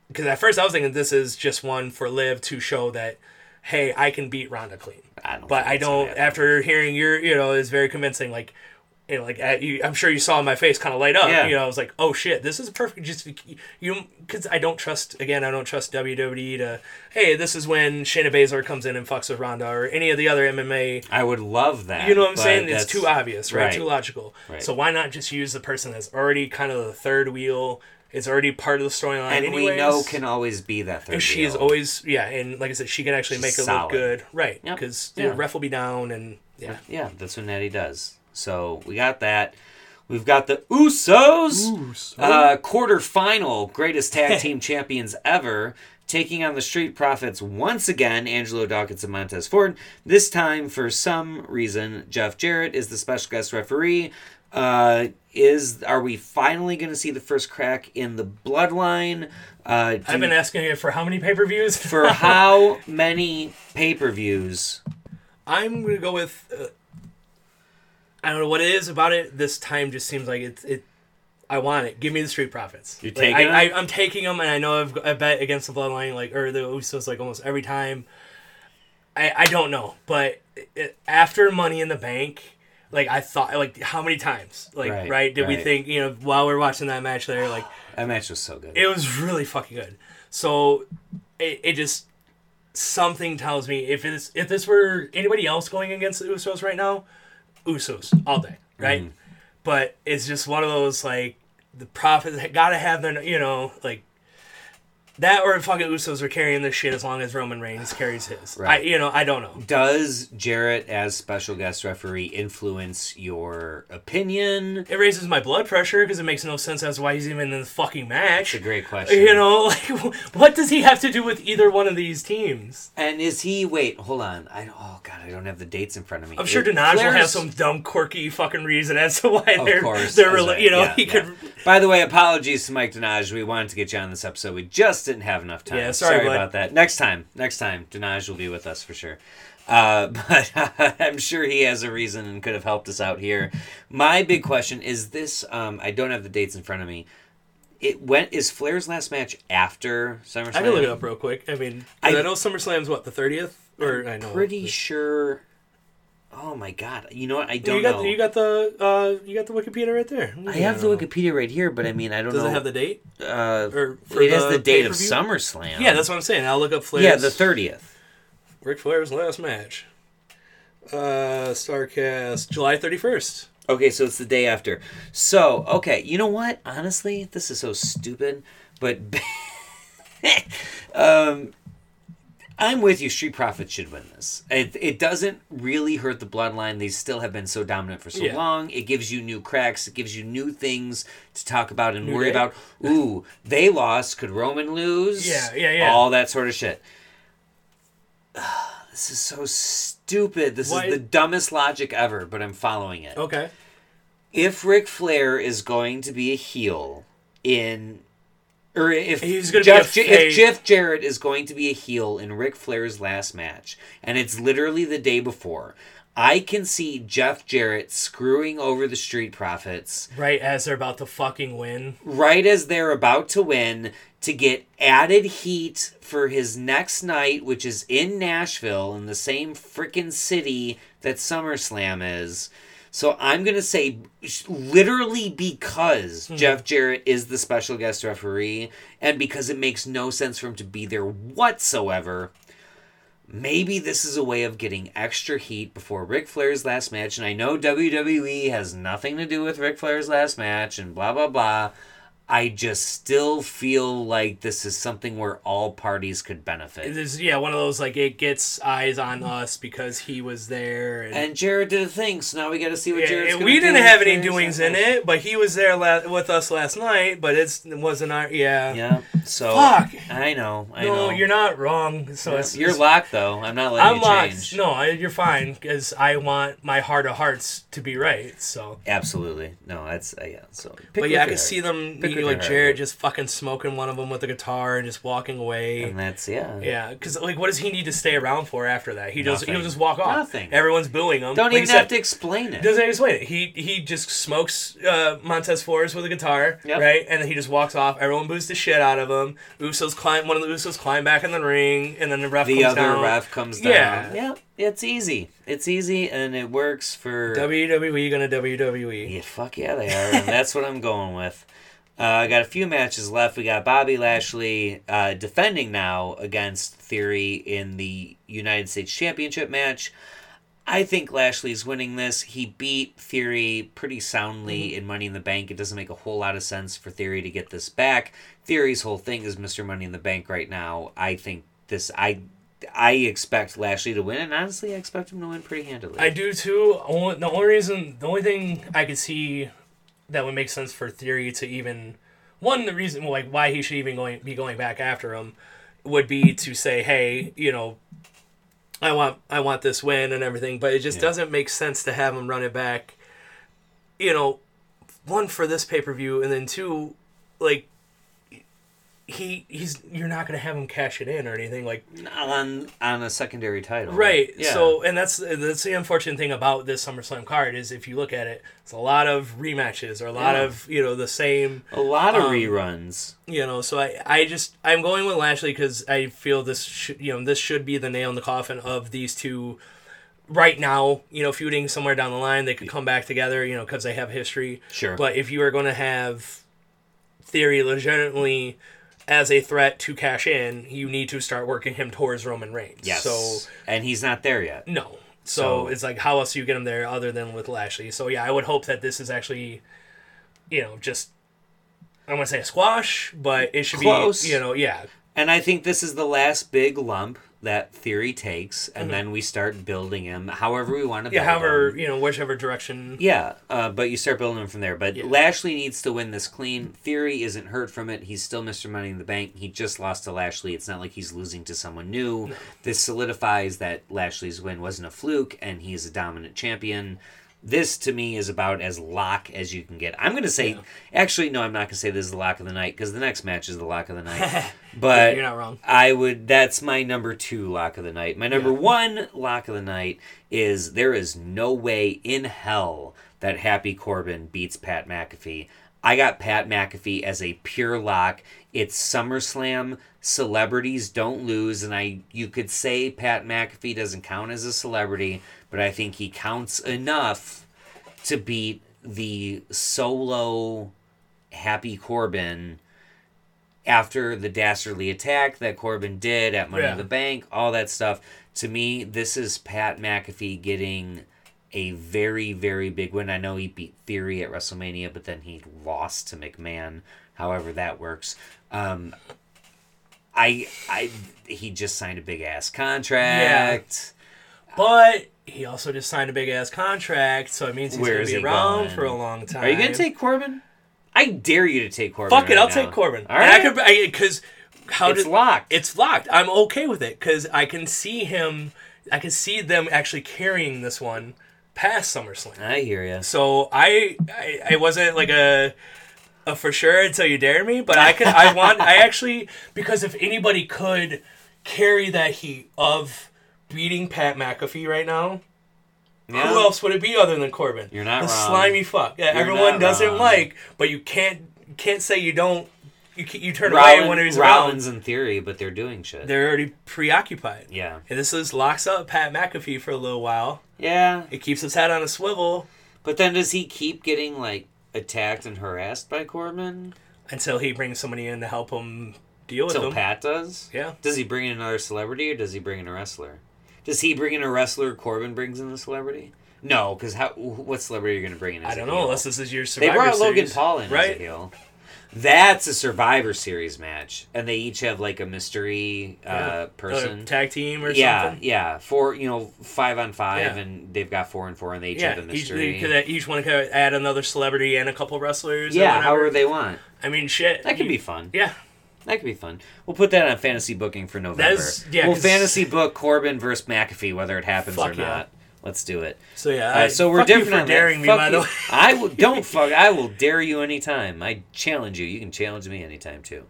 because at first I was thinking this is just one for Liv to show that, hey, I can beat Ronda clean. I don't. But I don't. After hearing your, you know, it's very convincing. Like, you know, like at you, I'm sure you saw my face kind of light up. Yeah. You know, I was like, oh shit, this is perfect. Just you, because I don't trust. Again, I don't trust WWE to. Hey, this is when Shayna Baszler comes in and fucks with Ronda or any of the other MMA. I would love that. You know what I'm saying? It's too obvious, right? right. Too logical. Right. So why not just use the person that's already kind of the third wheel? Is already part of the storyline. And anyways. we know can always be that third. And she is always yeah, and like I said, she can actually She's make it solid. look good, right? Yep. Because Yeah. the ref will be down, and yeah, Yeah, that's what Natty does. So we got that. We've got the Usos, uh, quarterfinal, greatest tag team champions ever, taking on the Street Profits once again. Angelo Dawkins and Montez Ford. This time, for some reason, Jeff Jarrett is the special guest referee. Uh, is are we finally going to see the first crack in the bloodline? Uh, I've been asking you for how many pay per views. for how many pay per views? I'm gonna go with. Uh, I don't know what it is about it. This time just seems like it's it. I want it. Give me the Street Profits. You're taking I, I'm taking them, and I know I've I bet against the Bloodline like or the Usos like almost every time. I I don't know, but it, after Money in the Bank, like I thought, like how many times, like Right, right, did we think you know while we are watching that match there, like That match was so good. it was really fucking good. So it, it just something tells me if it's if this were anybody else going against the Usos right now, Usos all day, right? Mm-hmm. But it's just one of those like the Profits gotta have their you know like that or if fucking Usos are carrying this shit as long as Roman Reigns carries his. I Right. you know I don't know. Does Jarrett as special guest referee influence your opinion? It raises my blood pressure because it makes no sense as to why he's even in the fucking match. It's a great question. You know, like what does he have to do with either one of these teams? And is he? Wait, hold on. I oh god, I don't have the dates in front of me. I'm sure Denaj will have some dumb, quirky fucking reason as to why Of they're course, they're rela- a- you know yeah, he yeah. could By the way, apologies to Mike Denaj. We wanted to get you on this episode. We just didn't have enough time. Yeah, sorry, bud. about that. Next time, next time, Denaj will be with us for sure. Uh, but I'm sure he has a reason and could have helped us out here. My big question is this: um, I don't have the dates in front of me. It went is Flair's last match after SummerSlam. I can look it up real quick. I mean, I- I, know SummerSlam's what the thirtieth, or I know Pretty sure. Oh my god! You know what? I don't got know. the, you got the uh, you got the Wikipedia right there. I have the Wikipedia right here, but I mean, I don't Does know. Does it have the date? uh, or for it has the the date of pay-per-view? SummerSlam. Yeah, that's what I'm saying. I'll look up Flair's. yeah, the thirtieth. Ric Flair's last match. Uh, Starrcast, July 31st. Okay, so it's the day after. So, okay, you know what? Honestly, this is so stupid, but um I'm with you. Street Profits should win this. It, it doesn't really hurt the bloodline. They still have been so dominant for so Yeah. long. It gives you new cracks. It gives you new things to talk about and New worry Day? about. Ooh, they lost. Could Roman lose? Yeah, yeah, yeah. All that sort of shit. this is so stupid. This Why- is the dumbest logic ever, but I'm following it Okay. if Ric Flair is going to be a heel in, or if He's gonna be Jeff, J- if Jeff Jarrett is going to be a heel in Ric Flair's last match, and it's literally the day before, I can see Jeff Jarrett screwing over the Street Profits Right as they're about to fucking win. right as they're about to win to get added heat for his next night, which is in Nashville, in the same freaking city that SummerSlam is. So I'm going to say, literally because hmm. Jeff Jarrett is the special guest referee, and because it makes no sense for him to be there whatsoever, maybe this is a way of getting extra heat before Ric Flair's last match. And I know WWE has nothing to do with Ric Flair's last match and blah, blah, blah. I just still feel like this is something where all parties could benefit. It is, yeah, one of those, like, it gets eyes on us because he was there. And, And Jarrett did a thing, so now we got to see what Yeah, Jarrett's we didn't have any doings in it, but he was there la- with us last night, but it's, it wasn't our, yeah. Yeah, so Fuck. I know, I no, know. you're not wrong. So it's, You're it's- locked though. I'm not letting I'm you locked. change. No, I, you're fine because I want my heart of hearts to be right. So, Absolutely, no. That's uh, yeah. So, pick but yeah, I can see them, Pick you like Jarrett just fucking smoking one of them with a guitar and just walking away. and that's yeah. Yeah, because like, what does he need to stay around for after that? He just he'll just walk off. Nothing. Everyone's booing him. Don't Like even said, have to explain it. Doesn't explain it. He he just smokes uh, Montez Ford with a guitar, Yep. right? And then he just walks off. Everyone boos the shit out of him. Usos climb. One of the Usos climb back in the ring, and then the ref the comes other down. ref comes down. Yeah. yeah, it's easy. It's easy, and it works for WWE gonna. WWE. Yeah, fuck yeah, they are, and that's what I'm going with. Uh, I got a few matches left. We got Bobby Lashley uh, defending now against Theory in the United States Championship match. I think Lashley's winning this. He beat Theory pretty soundly in Money in the Bank. It doesn't make a whole lot of sense for Theory to get this back. Theory's whole thing is Mr. Money in the Bank right now. I think this I I expect Lashley to win, and honestly, I expect him to win pretty handily. I do too. Only, the only reason, the only thing I could see that would make sense for Theory to even one the reason like why he should even going be going back after him would be to say, hey, you know, I want I want this win and everything, but it just Yeah. doesn't make sense to have him run it back. You know, one for this pay per view, and then two, like he he's you're not gonna have him cash it in or anything like on on a secondary title. Right. Yeah. So, and that's that's the unfortunate thing about this SummerSlam card is if you look at it, it's a lot of rematches or a lot Yeah. of you know the same a lot of um, reruns. you know. So I I just I'm going with Lashley because I feel this should you know this should be the nail in the coffin of these two. Right now, you know, feuding somewhere down the line, they could come back together, you know, because they have history. Sure. But if you are going to have Theory legitimately as a threat to cash in, you need to start working him towards Roman Reigns. yes. So and he's not there yet. no. So, So- it's like, how else do you get him there other than with Lashley? So yeah, I would hope that this is actually, you know, just I want to say a squash, but it should Close. be, you know, yeah, And I think this is the last big lump that Theory takes, and Mhm. then we start building him however we want to. yeah. However, him. you know, whichever direction. Yeah, uh, but you start building him from there. But Yeah. Lashley needs to win this clean. Theory isn't hurt from it. He's still Mr. Money in the Bank. He just lost to Lashley. It's not like he's losing to someone new. This solidifies that Lashley's win wasn't a fluke, and he's a dominant champion. This to me is about as lock as you can get. I'm going to say, Yeah. actually, no, I'm not going to say this is the lock of the night because the next match is the lock of the night. But you're not wrong. I would. That's my number two lock of the night. My number Yeah. one lock of the night is there is no way in hell that Happy Corbin beats Pat McAfee. I got Pat McAfee as a pure lock. It's SummerSlam. Celebrities don't lose, and I you could say Pat McAfee doesn't count as a celebrity, but I think he counts enough to beat the solo Happy Corbin after the dastardly attack that Corbin did at Money Yeah. in the Bank, all that stuff. To me, this is Pat McAfee getting a very, very big win. I know he beat Theory at WrestleMania, but then he lost to McMahon. However, that works. Um, I, I, he just signed a big ass contract. Yeah. But he also just signed a big ass contract, so it means he's gonna be he around going? for a long time. Are you gonna take Corbin? I dare you to take Corbin. Fuck it, right I'll now. take Corbin. All right, And I could because how it's did locked. it's locked. I'm okay with it because I can see him. I can see them actually carrying this one past SummerSlam. I hear you. So I, I, I wasn't like a, a for sure until you dare me, but I could. I want. I actually because if anybody could carry that heat of beating Pat McAfee right now, Yeah. who else would it be other than Corbin? You're not the wrong. slimy fuck that You're everyone doesn't wrong. like, but you can't can't say you don't. You you turn Rollins, away when he's Rollins around. in theory, but they're doing shit. They're already preoccupied. yeah. And this is locks up Pat McAfee for a little while. Yeah. It keeps his head on a swivel But then does he keep getting like attacked and harassed by Corbin? until he brings somebody in to help him deal with him. Pat does? Yeah. Does he bring in another celebrity or does he bring in a wrestler? Does he bring in a wrestler? Corbin brings in a celebrity. No, because how? What celebrity are you going to bring in? As I don't know heel? unless this is your They Survivor brought Logan Series, Paul in as right? a heel. That's a Survivor Series match, and they each have like a mystery uh, Yeah. person. A tag team or yeah, something. yeah, four. You know, five on five, Yeah. and they've got four and four, and they each Yeah, have a each, mystery. they could, each one could add another celebrity and a couple wrestlers. yeah, however they want. I mean, shit. That could be fun. Yeah, That could be fun. We'll put that on fantasy booking for November. is- yeah, we'll fantasy book Corbin versus McAfee, whether it happens or not. Let's do it. so yeah. Uh, I- so we're you different for daring me, Fuck by you. the way. I will, don't fuck. I will dare you anytime. I challenge you. You can challenge me anytime too.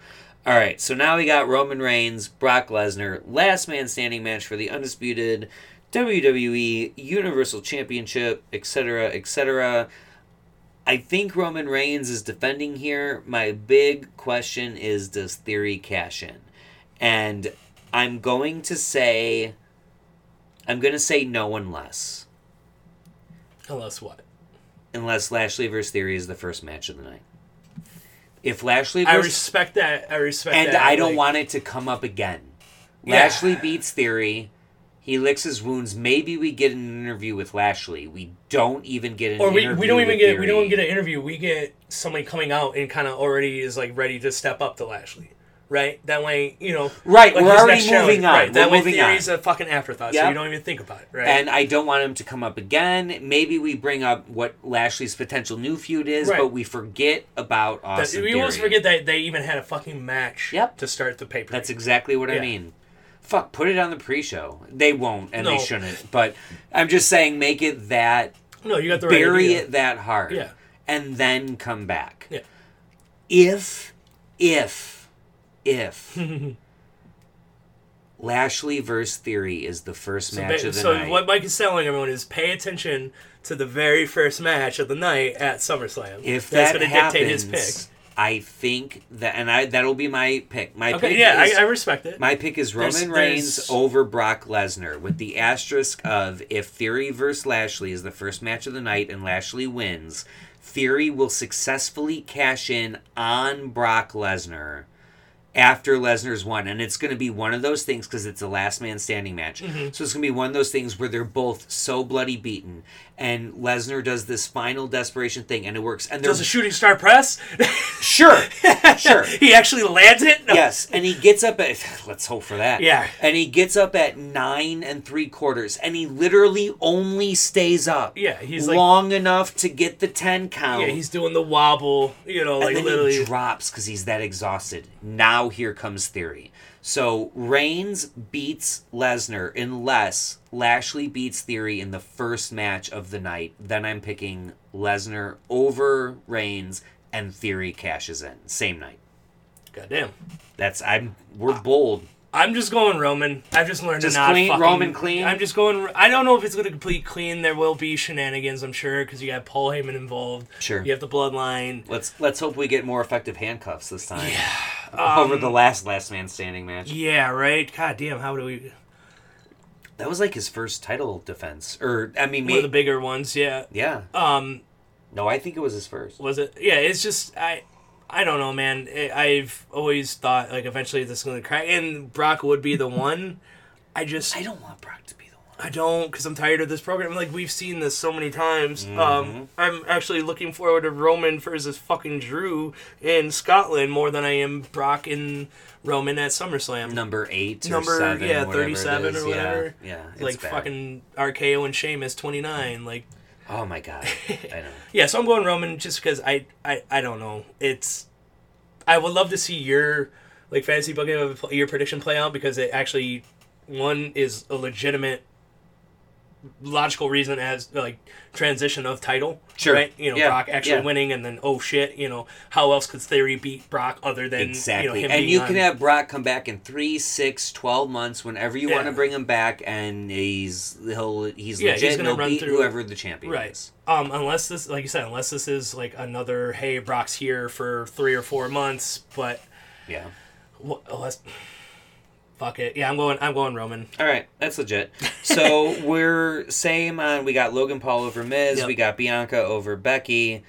All right. So now we got Roman Reigns, Brock Lesnar, last man standing match for the undisputed WWE Universal Championship, etc., etc. I think Roman Reigns is defending here. My big question is does Theory cash in? And I'm going to say I'm going to say no unless Unless what? unless Lashley versus Theory is the first match of the night. If Lashley I respect that. I respect and that. And I don't like- want it to come up again. Yeah. Lashley beats Theory. He licks his wounds. Maybe we get an interview with Lashley. We don't even get an Or we, we don't even get we don't get an interview. We get somebody coming out and kind of already is like ready to step up to Lashley, right? That way, you know, Right, like we're already moving on. Right, that We're way moving Theory's on. a fucking afterthought, so you don't even think about it, right? And I don't want him to come up again. Maybe we bring up what Lashley's potential new feud is, Right. but we forget about That- Austin we almost forget that they even had a fucking match Yep. to start the paper. That's exactly what I mean. Fuck, put it on the pre-show. They won't, and they shouldn't. But I'm just saying, make it that no, you got the right bury idea. it that hard, Yeah. and then come back. Yeah. If, if, if Lashley versus Theory is the first So, match ba- of the so night, So what Mike is telling everyone is pay attention to the very first match of the night at SummerSlam. if that's that gonna happens, dictate his pick. I think that, and I that'll be my pick. My Okay, pick yeah, is, I, I respect it. My pick is There's- Roman Reigns there's- over Brock Lesnar with the asterisk of if Theory versus Lashley is the first match of the night and Lashley wins, Theory will successfully cash in on Brock Lesnar after Lesnar's won. And it's going to be one of those things because it's a last man standing match. Mm-hmm. So it's going to be one of those things where they're both so bloody beaten. And Lesnar does this final desperation thing and it works. And they're a shooting star press? sure, sure. he actually lands it. No. Yes, and he gets up at let's hope for that. Yeah. And he gets up at nine and three quarters, and he literally only stays up. Yeah, he's like- long enough to get the ten count. Yeah, he's doing the wobble. You know, and like then literally. he drops because he's that exhausted. Now here comes theory. So Reigns beats Lesnar unless Lashley beats Theory in the first match of the night. Then I'm picking Lesnar over Reigns, and Theory cashes in same night. Goddamn. That's I'm we're bold. I'm just going Roman. I've just learned Just to not clean- fucking, Roman clean? I'm just going. I don't know if it's going to complete clean. There will be shenanigans, I'm sure, because you got Paul Heyman involved. Sure. You have the bloodline. Let's let's hope we get more effective handcuffs this time. Yeah. Over the last last man standing match. Yeah. Right. God damn. How do we? That was like his first title defense. Or I mean One of the bigger ones. Yeah. yeah. Um. No, I think it was his first. Was it? Yeah. It's just I. I don't know, man. I- I've always thought like eventually this is going to crack, and Brock would be the one. I just I don't want Brock to be the one. I don't because I'm tired of this program. Like we've seen this so many times. Mm-hmm. Um, I'm actually looking forward to Roman versus fucking Drew in Scotland more than I am Brock and Roman at SummerSlam. Number eight or Number seven, yeah, thirty-seven is. or Yeah, whatever. Yeah, it's like bad. fucking RKO and Sheamus twenty-nine. Like Oh my god, I know. yeah, so I'm going Roman just because I, I I don't know. It's I would love to see your like fantasy booking of your prediction play out because it actually one is a legitimate logical reason as like transition of title. Sure. Right? You know, Yeah, Brock actually yeah. winning and then oh shit, you know, how else could Theory beat Brock other than Exactly. you know him and you on- can have Brock come back in three, six, twelve months, whenever you want to bring him back, and he's he'll he's Yeah, legit. and gonna he'll run beat through- whoever the champion Right. is. Um, unless this, like you said, unless this is like another, hey, Brock's here for three or four months, but Yeah. unless, fuck it, yeah, I'm going, I'm going Roman. All right, that's legit. So we're same on. We got Logan Paul over Miz. Yep. We got Bianca over Becky.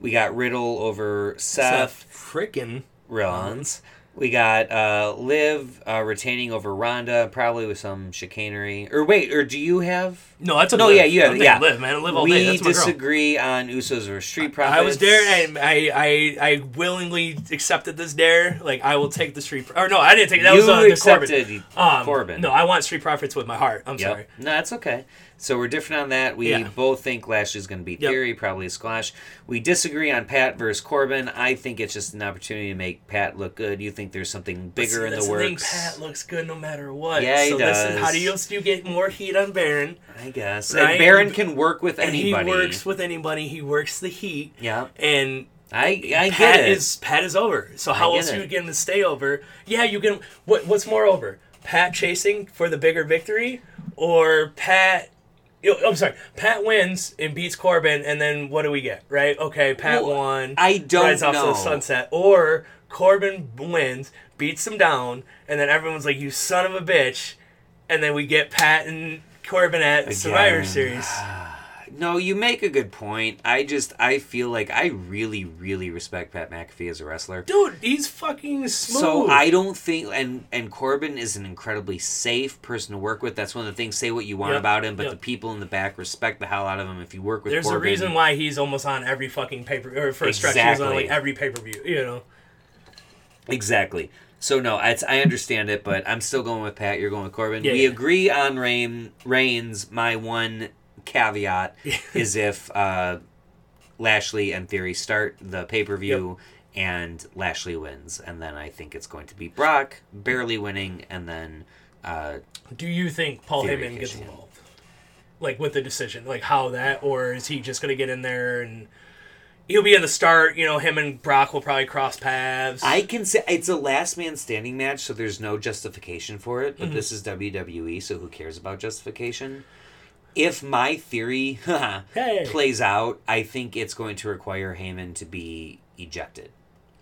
We got Riddle over Seth. frickin' Rollins. We got uh, Liv uh, retaining over Ronda, probably with some chicanery. Or wait, or do you have? No, that's a No, live. yeah, you have- yeah. Live, man, live all we day. That's my girl. disagree on Usos versus Street Profits. I was there, and I, I, I willingly accepted this dare. Like, I will take the street. Or no, I didn't take it. that. you was uh, the Corbin. accepted Um, Corbin. No, I want Street Profits with my heart. I'm Yep. sorry. No, that's okay. So we're different on that. We Yeah. both think Lashley's going to beat Yep. Theory, probably a squash. We disagree on Pat versus Corbin. I think it's just an opportunity to make Pat look good. You think there's something bigger in That's the thing, works. Pat looks good no matter what. Yeah, he so is, how do you, you get more heat on Baron? I guess. Right? And Baron can work with And anybody. he works with anybody. He works the heat. Yeah. And I I Pat get it. is Pat is over. So how else it. you get him to stay over? Yeah, you can. What what's more over? Pat chasing for the bigger victory, or Pat? Know, I'm sorry. Pat wins and beats Corbin, and then what do we get? Right? Okay, Pat Well, won. I don't rides off to the sunset. Or Corbin wins, beats him down, and then everyone's like, "You son of a bitch," and then we get Pat and Corbin at Survivor Series. Ah. No, you make a good point. I just I feel like I really really respect Pat McAfee as a wrestler. Dude, he's fucking smooth. So I don't think and and Corbin is an incredibly safe person to work with. That's one of the things. Say what you want Yep, about him, but yep. the people in the back respect the hell out of him. If you work with There's Corbin, a reason why he's almost on every fucking paper or for a stretch on Exactly. like every pay per view. You know, Exactly. So no, it's, I understand it, but I'm still going with Pat. You're going with Corbin. Yeah, we yeah. agree on Rain, Reigns. My one caveat is if uh, Lashley and Theory start the pay per view and Lashley wins, and then I think it's going to be Brock barely winning, and then uh, do you think Paul Theory Heyman gets involved, like with the decision, like how that, or is he just gonna get in there and he'll be in the start? You know, him and Brock will probably cross paths. I can say it's a last man standing match, so there's no justification for it. Mm-hmm. But this is WWE, so who cares about justification? If my theory Hey. plays out, I think it's going to require Heyman to be ejected.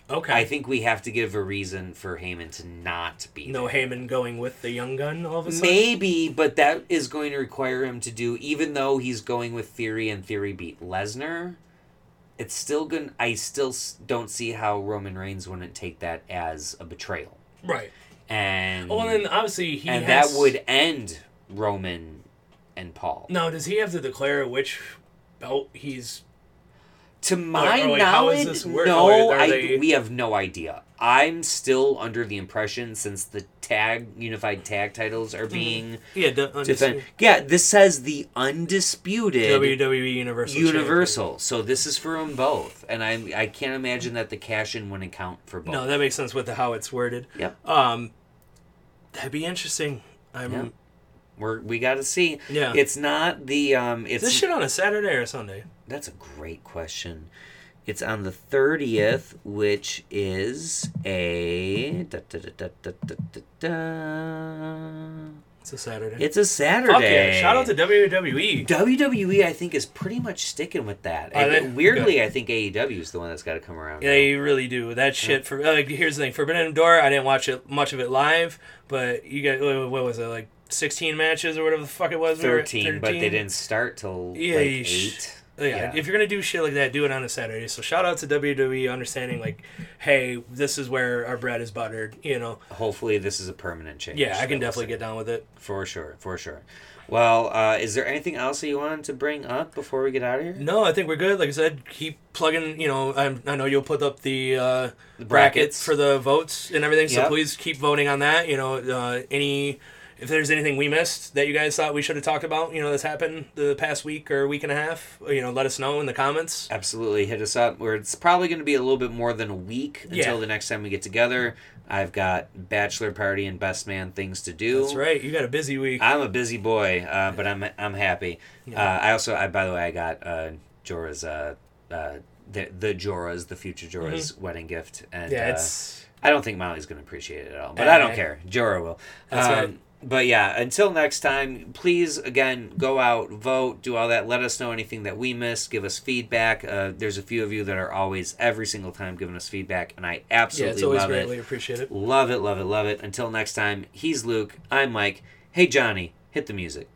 okay. I think we have to give a reason for Heyman to not be. no there. Heyman going with the young gun all of a sudden. Maybe, but that is going to require him to do, even though he's going with Theory and Theory beat Lesnar. It's still going. to I still don't see how Roman Reigns wouldn't take that as a betrayal. Right. and Well, then obviously he and has, that would end Roman and Paul. Now, does he have to declare which belt he's? To my or, like, how is knowledge, no, I, they- we have no idea. I'm still under the impression since the tag unified tag titles are being Yeah, the, defended. Yeah, this says the undisputed WWE Universal. Universal. So this is for them both, and I I can't imagine that the cash in wouldn't count for both. No, that makes sense with the, how it's worded. Yep. Um, that'd be interesting. I'm. We're we got to see. Yeah. It's not the um. It's Is this shit on a Saturday or Sunday? That's a great question. It's on the 30th, which is a. Da, da, da, da, da, da, da. It's a Saturday. It's a Saturday. Fuck yeah! Shout out to WWE. WWE, I think, is pretty much sticking with that. Are they? And weirdly, I think AEW is the one that's got to come around. Yeah, now. you really do. That shit for like here's the thing. Forbidden Door, I didn't watch it much of it live, but you got what was it like 16 matches or whatever the fuck it was. we were at 13, but they didn't start till Yeah, like you sh- 8. Oh, Yeah, Yeah. if you're gonna do shit like that, do it on a Saturday. So shout out to WWE understanding like, hey, this is where our bread is buttered. You know, Hopefully, this is a permanent change. yeah, I can definitely see. get down with it. For sure, for sure. Well, uh, is there anything else that you wanted to bring up before we get out of here? No, I think we're good. Like I said, keep plugging. You know, I'm, I know you'll put up the uh, The brackets for the votes and everything. So Yep. please keep voting on that. You know, uh, any if there's anything we missed that you guys thought we should have talked about, you know, that's happened the past week or week and a half, you know, let us know in the comments. Absolutely, hit us up. Where it's probably going to be a little bit more than a week until Yeah. the next time we get together. I've got bachelor party and best man things to do. That's right. You got a busy week. I'm a busy boy, uh, but I'm I'm happy. Uh, I also, I by the way, I got uh, Jorah's uh, uh, the the Jorah's the future Jorah's wedding gift, and Mm-hmm. yeah, uh, it's I don't think Molly's going to appreciate it at all, but I don't Eh. care. Jorah will. That's Um, right. But yeah, until next time, please again go out, vote, do all that. Let us know anything that we missed. Give us feedback. Uh, there's a few of you that are always every single time giving us feedback, and I yeah, absolutely it's always love greatly it. appreciated. Love it, love it, love it. Until next time, he's Luke. I'm Mike. Hey Johnny, hit the music.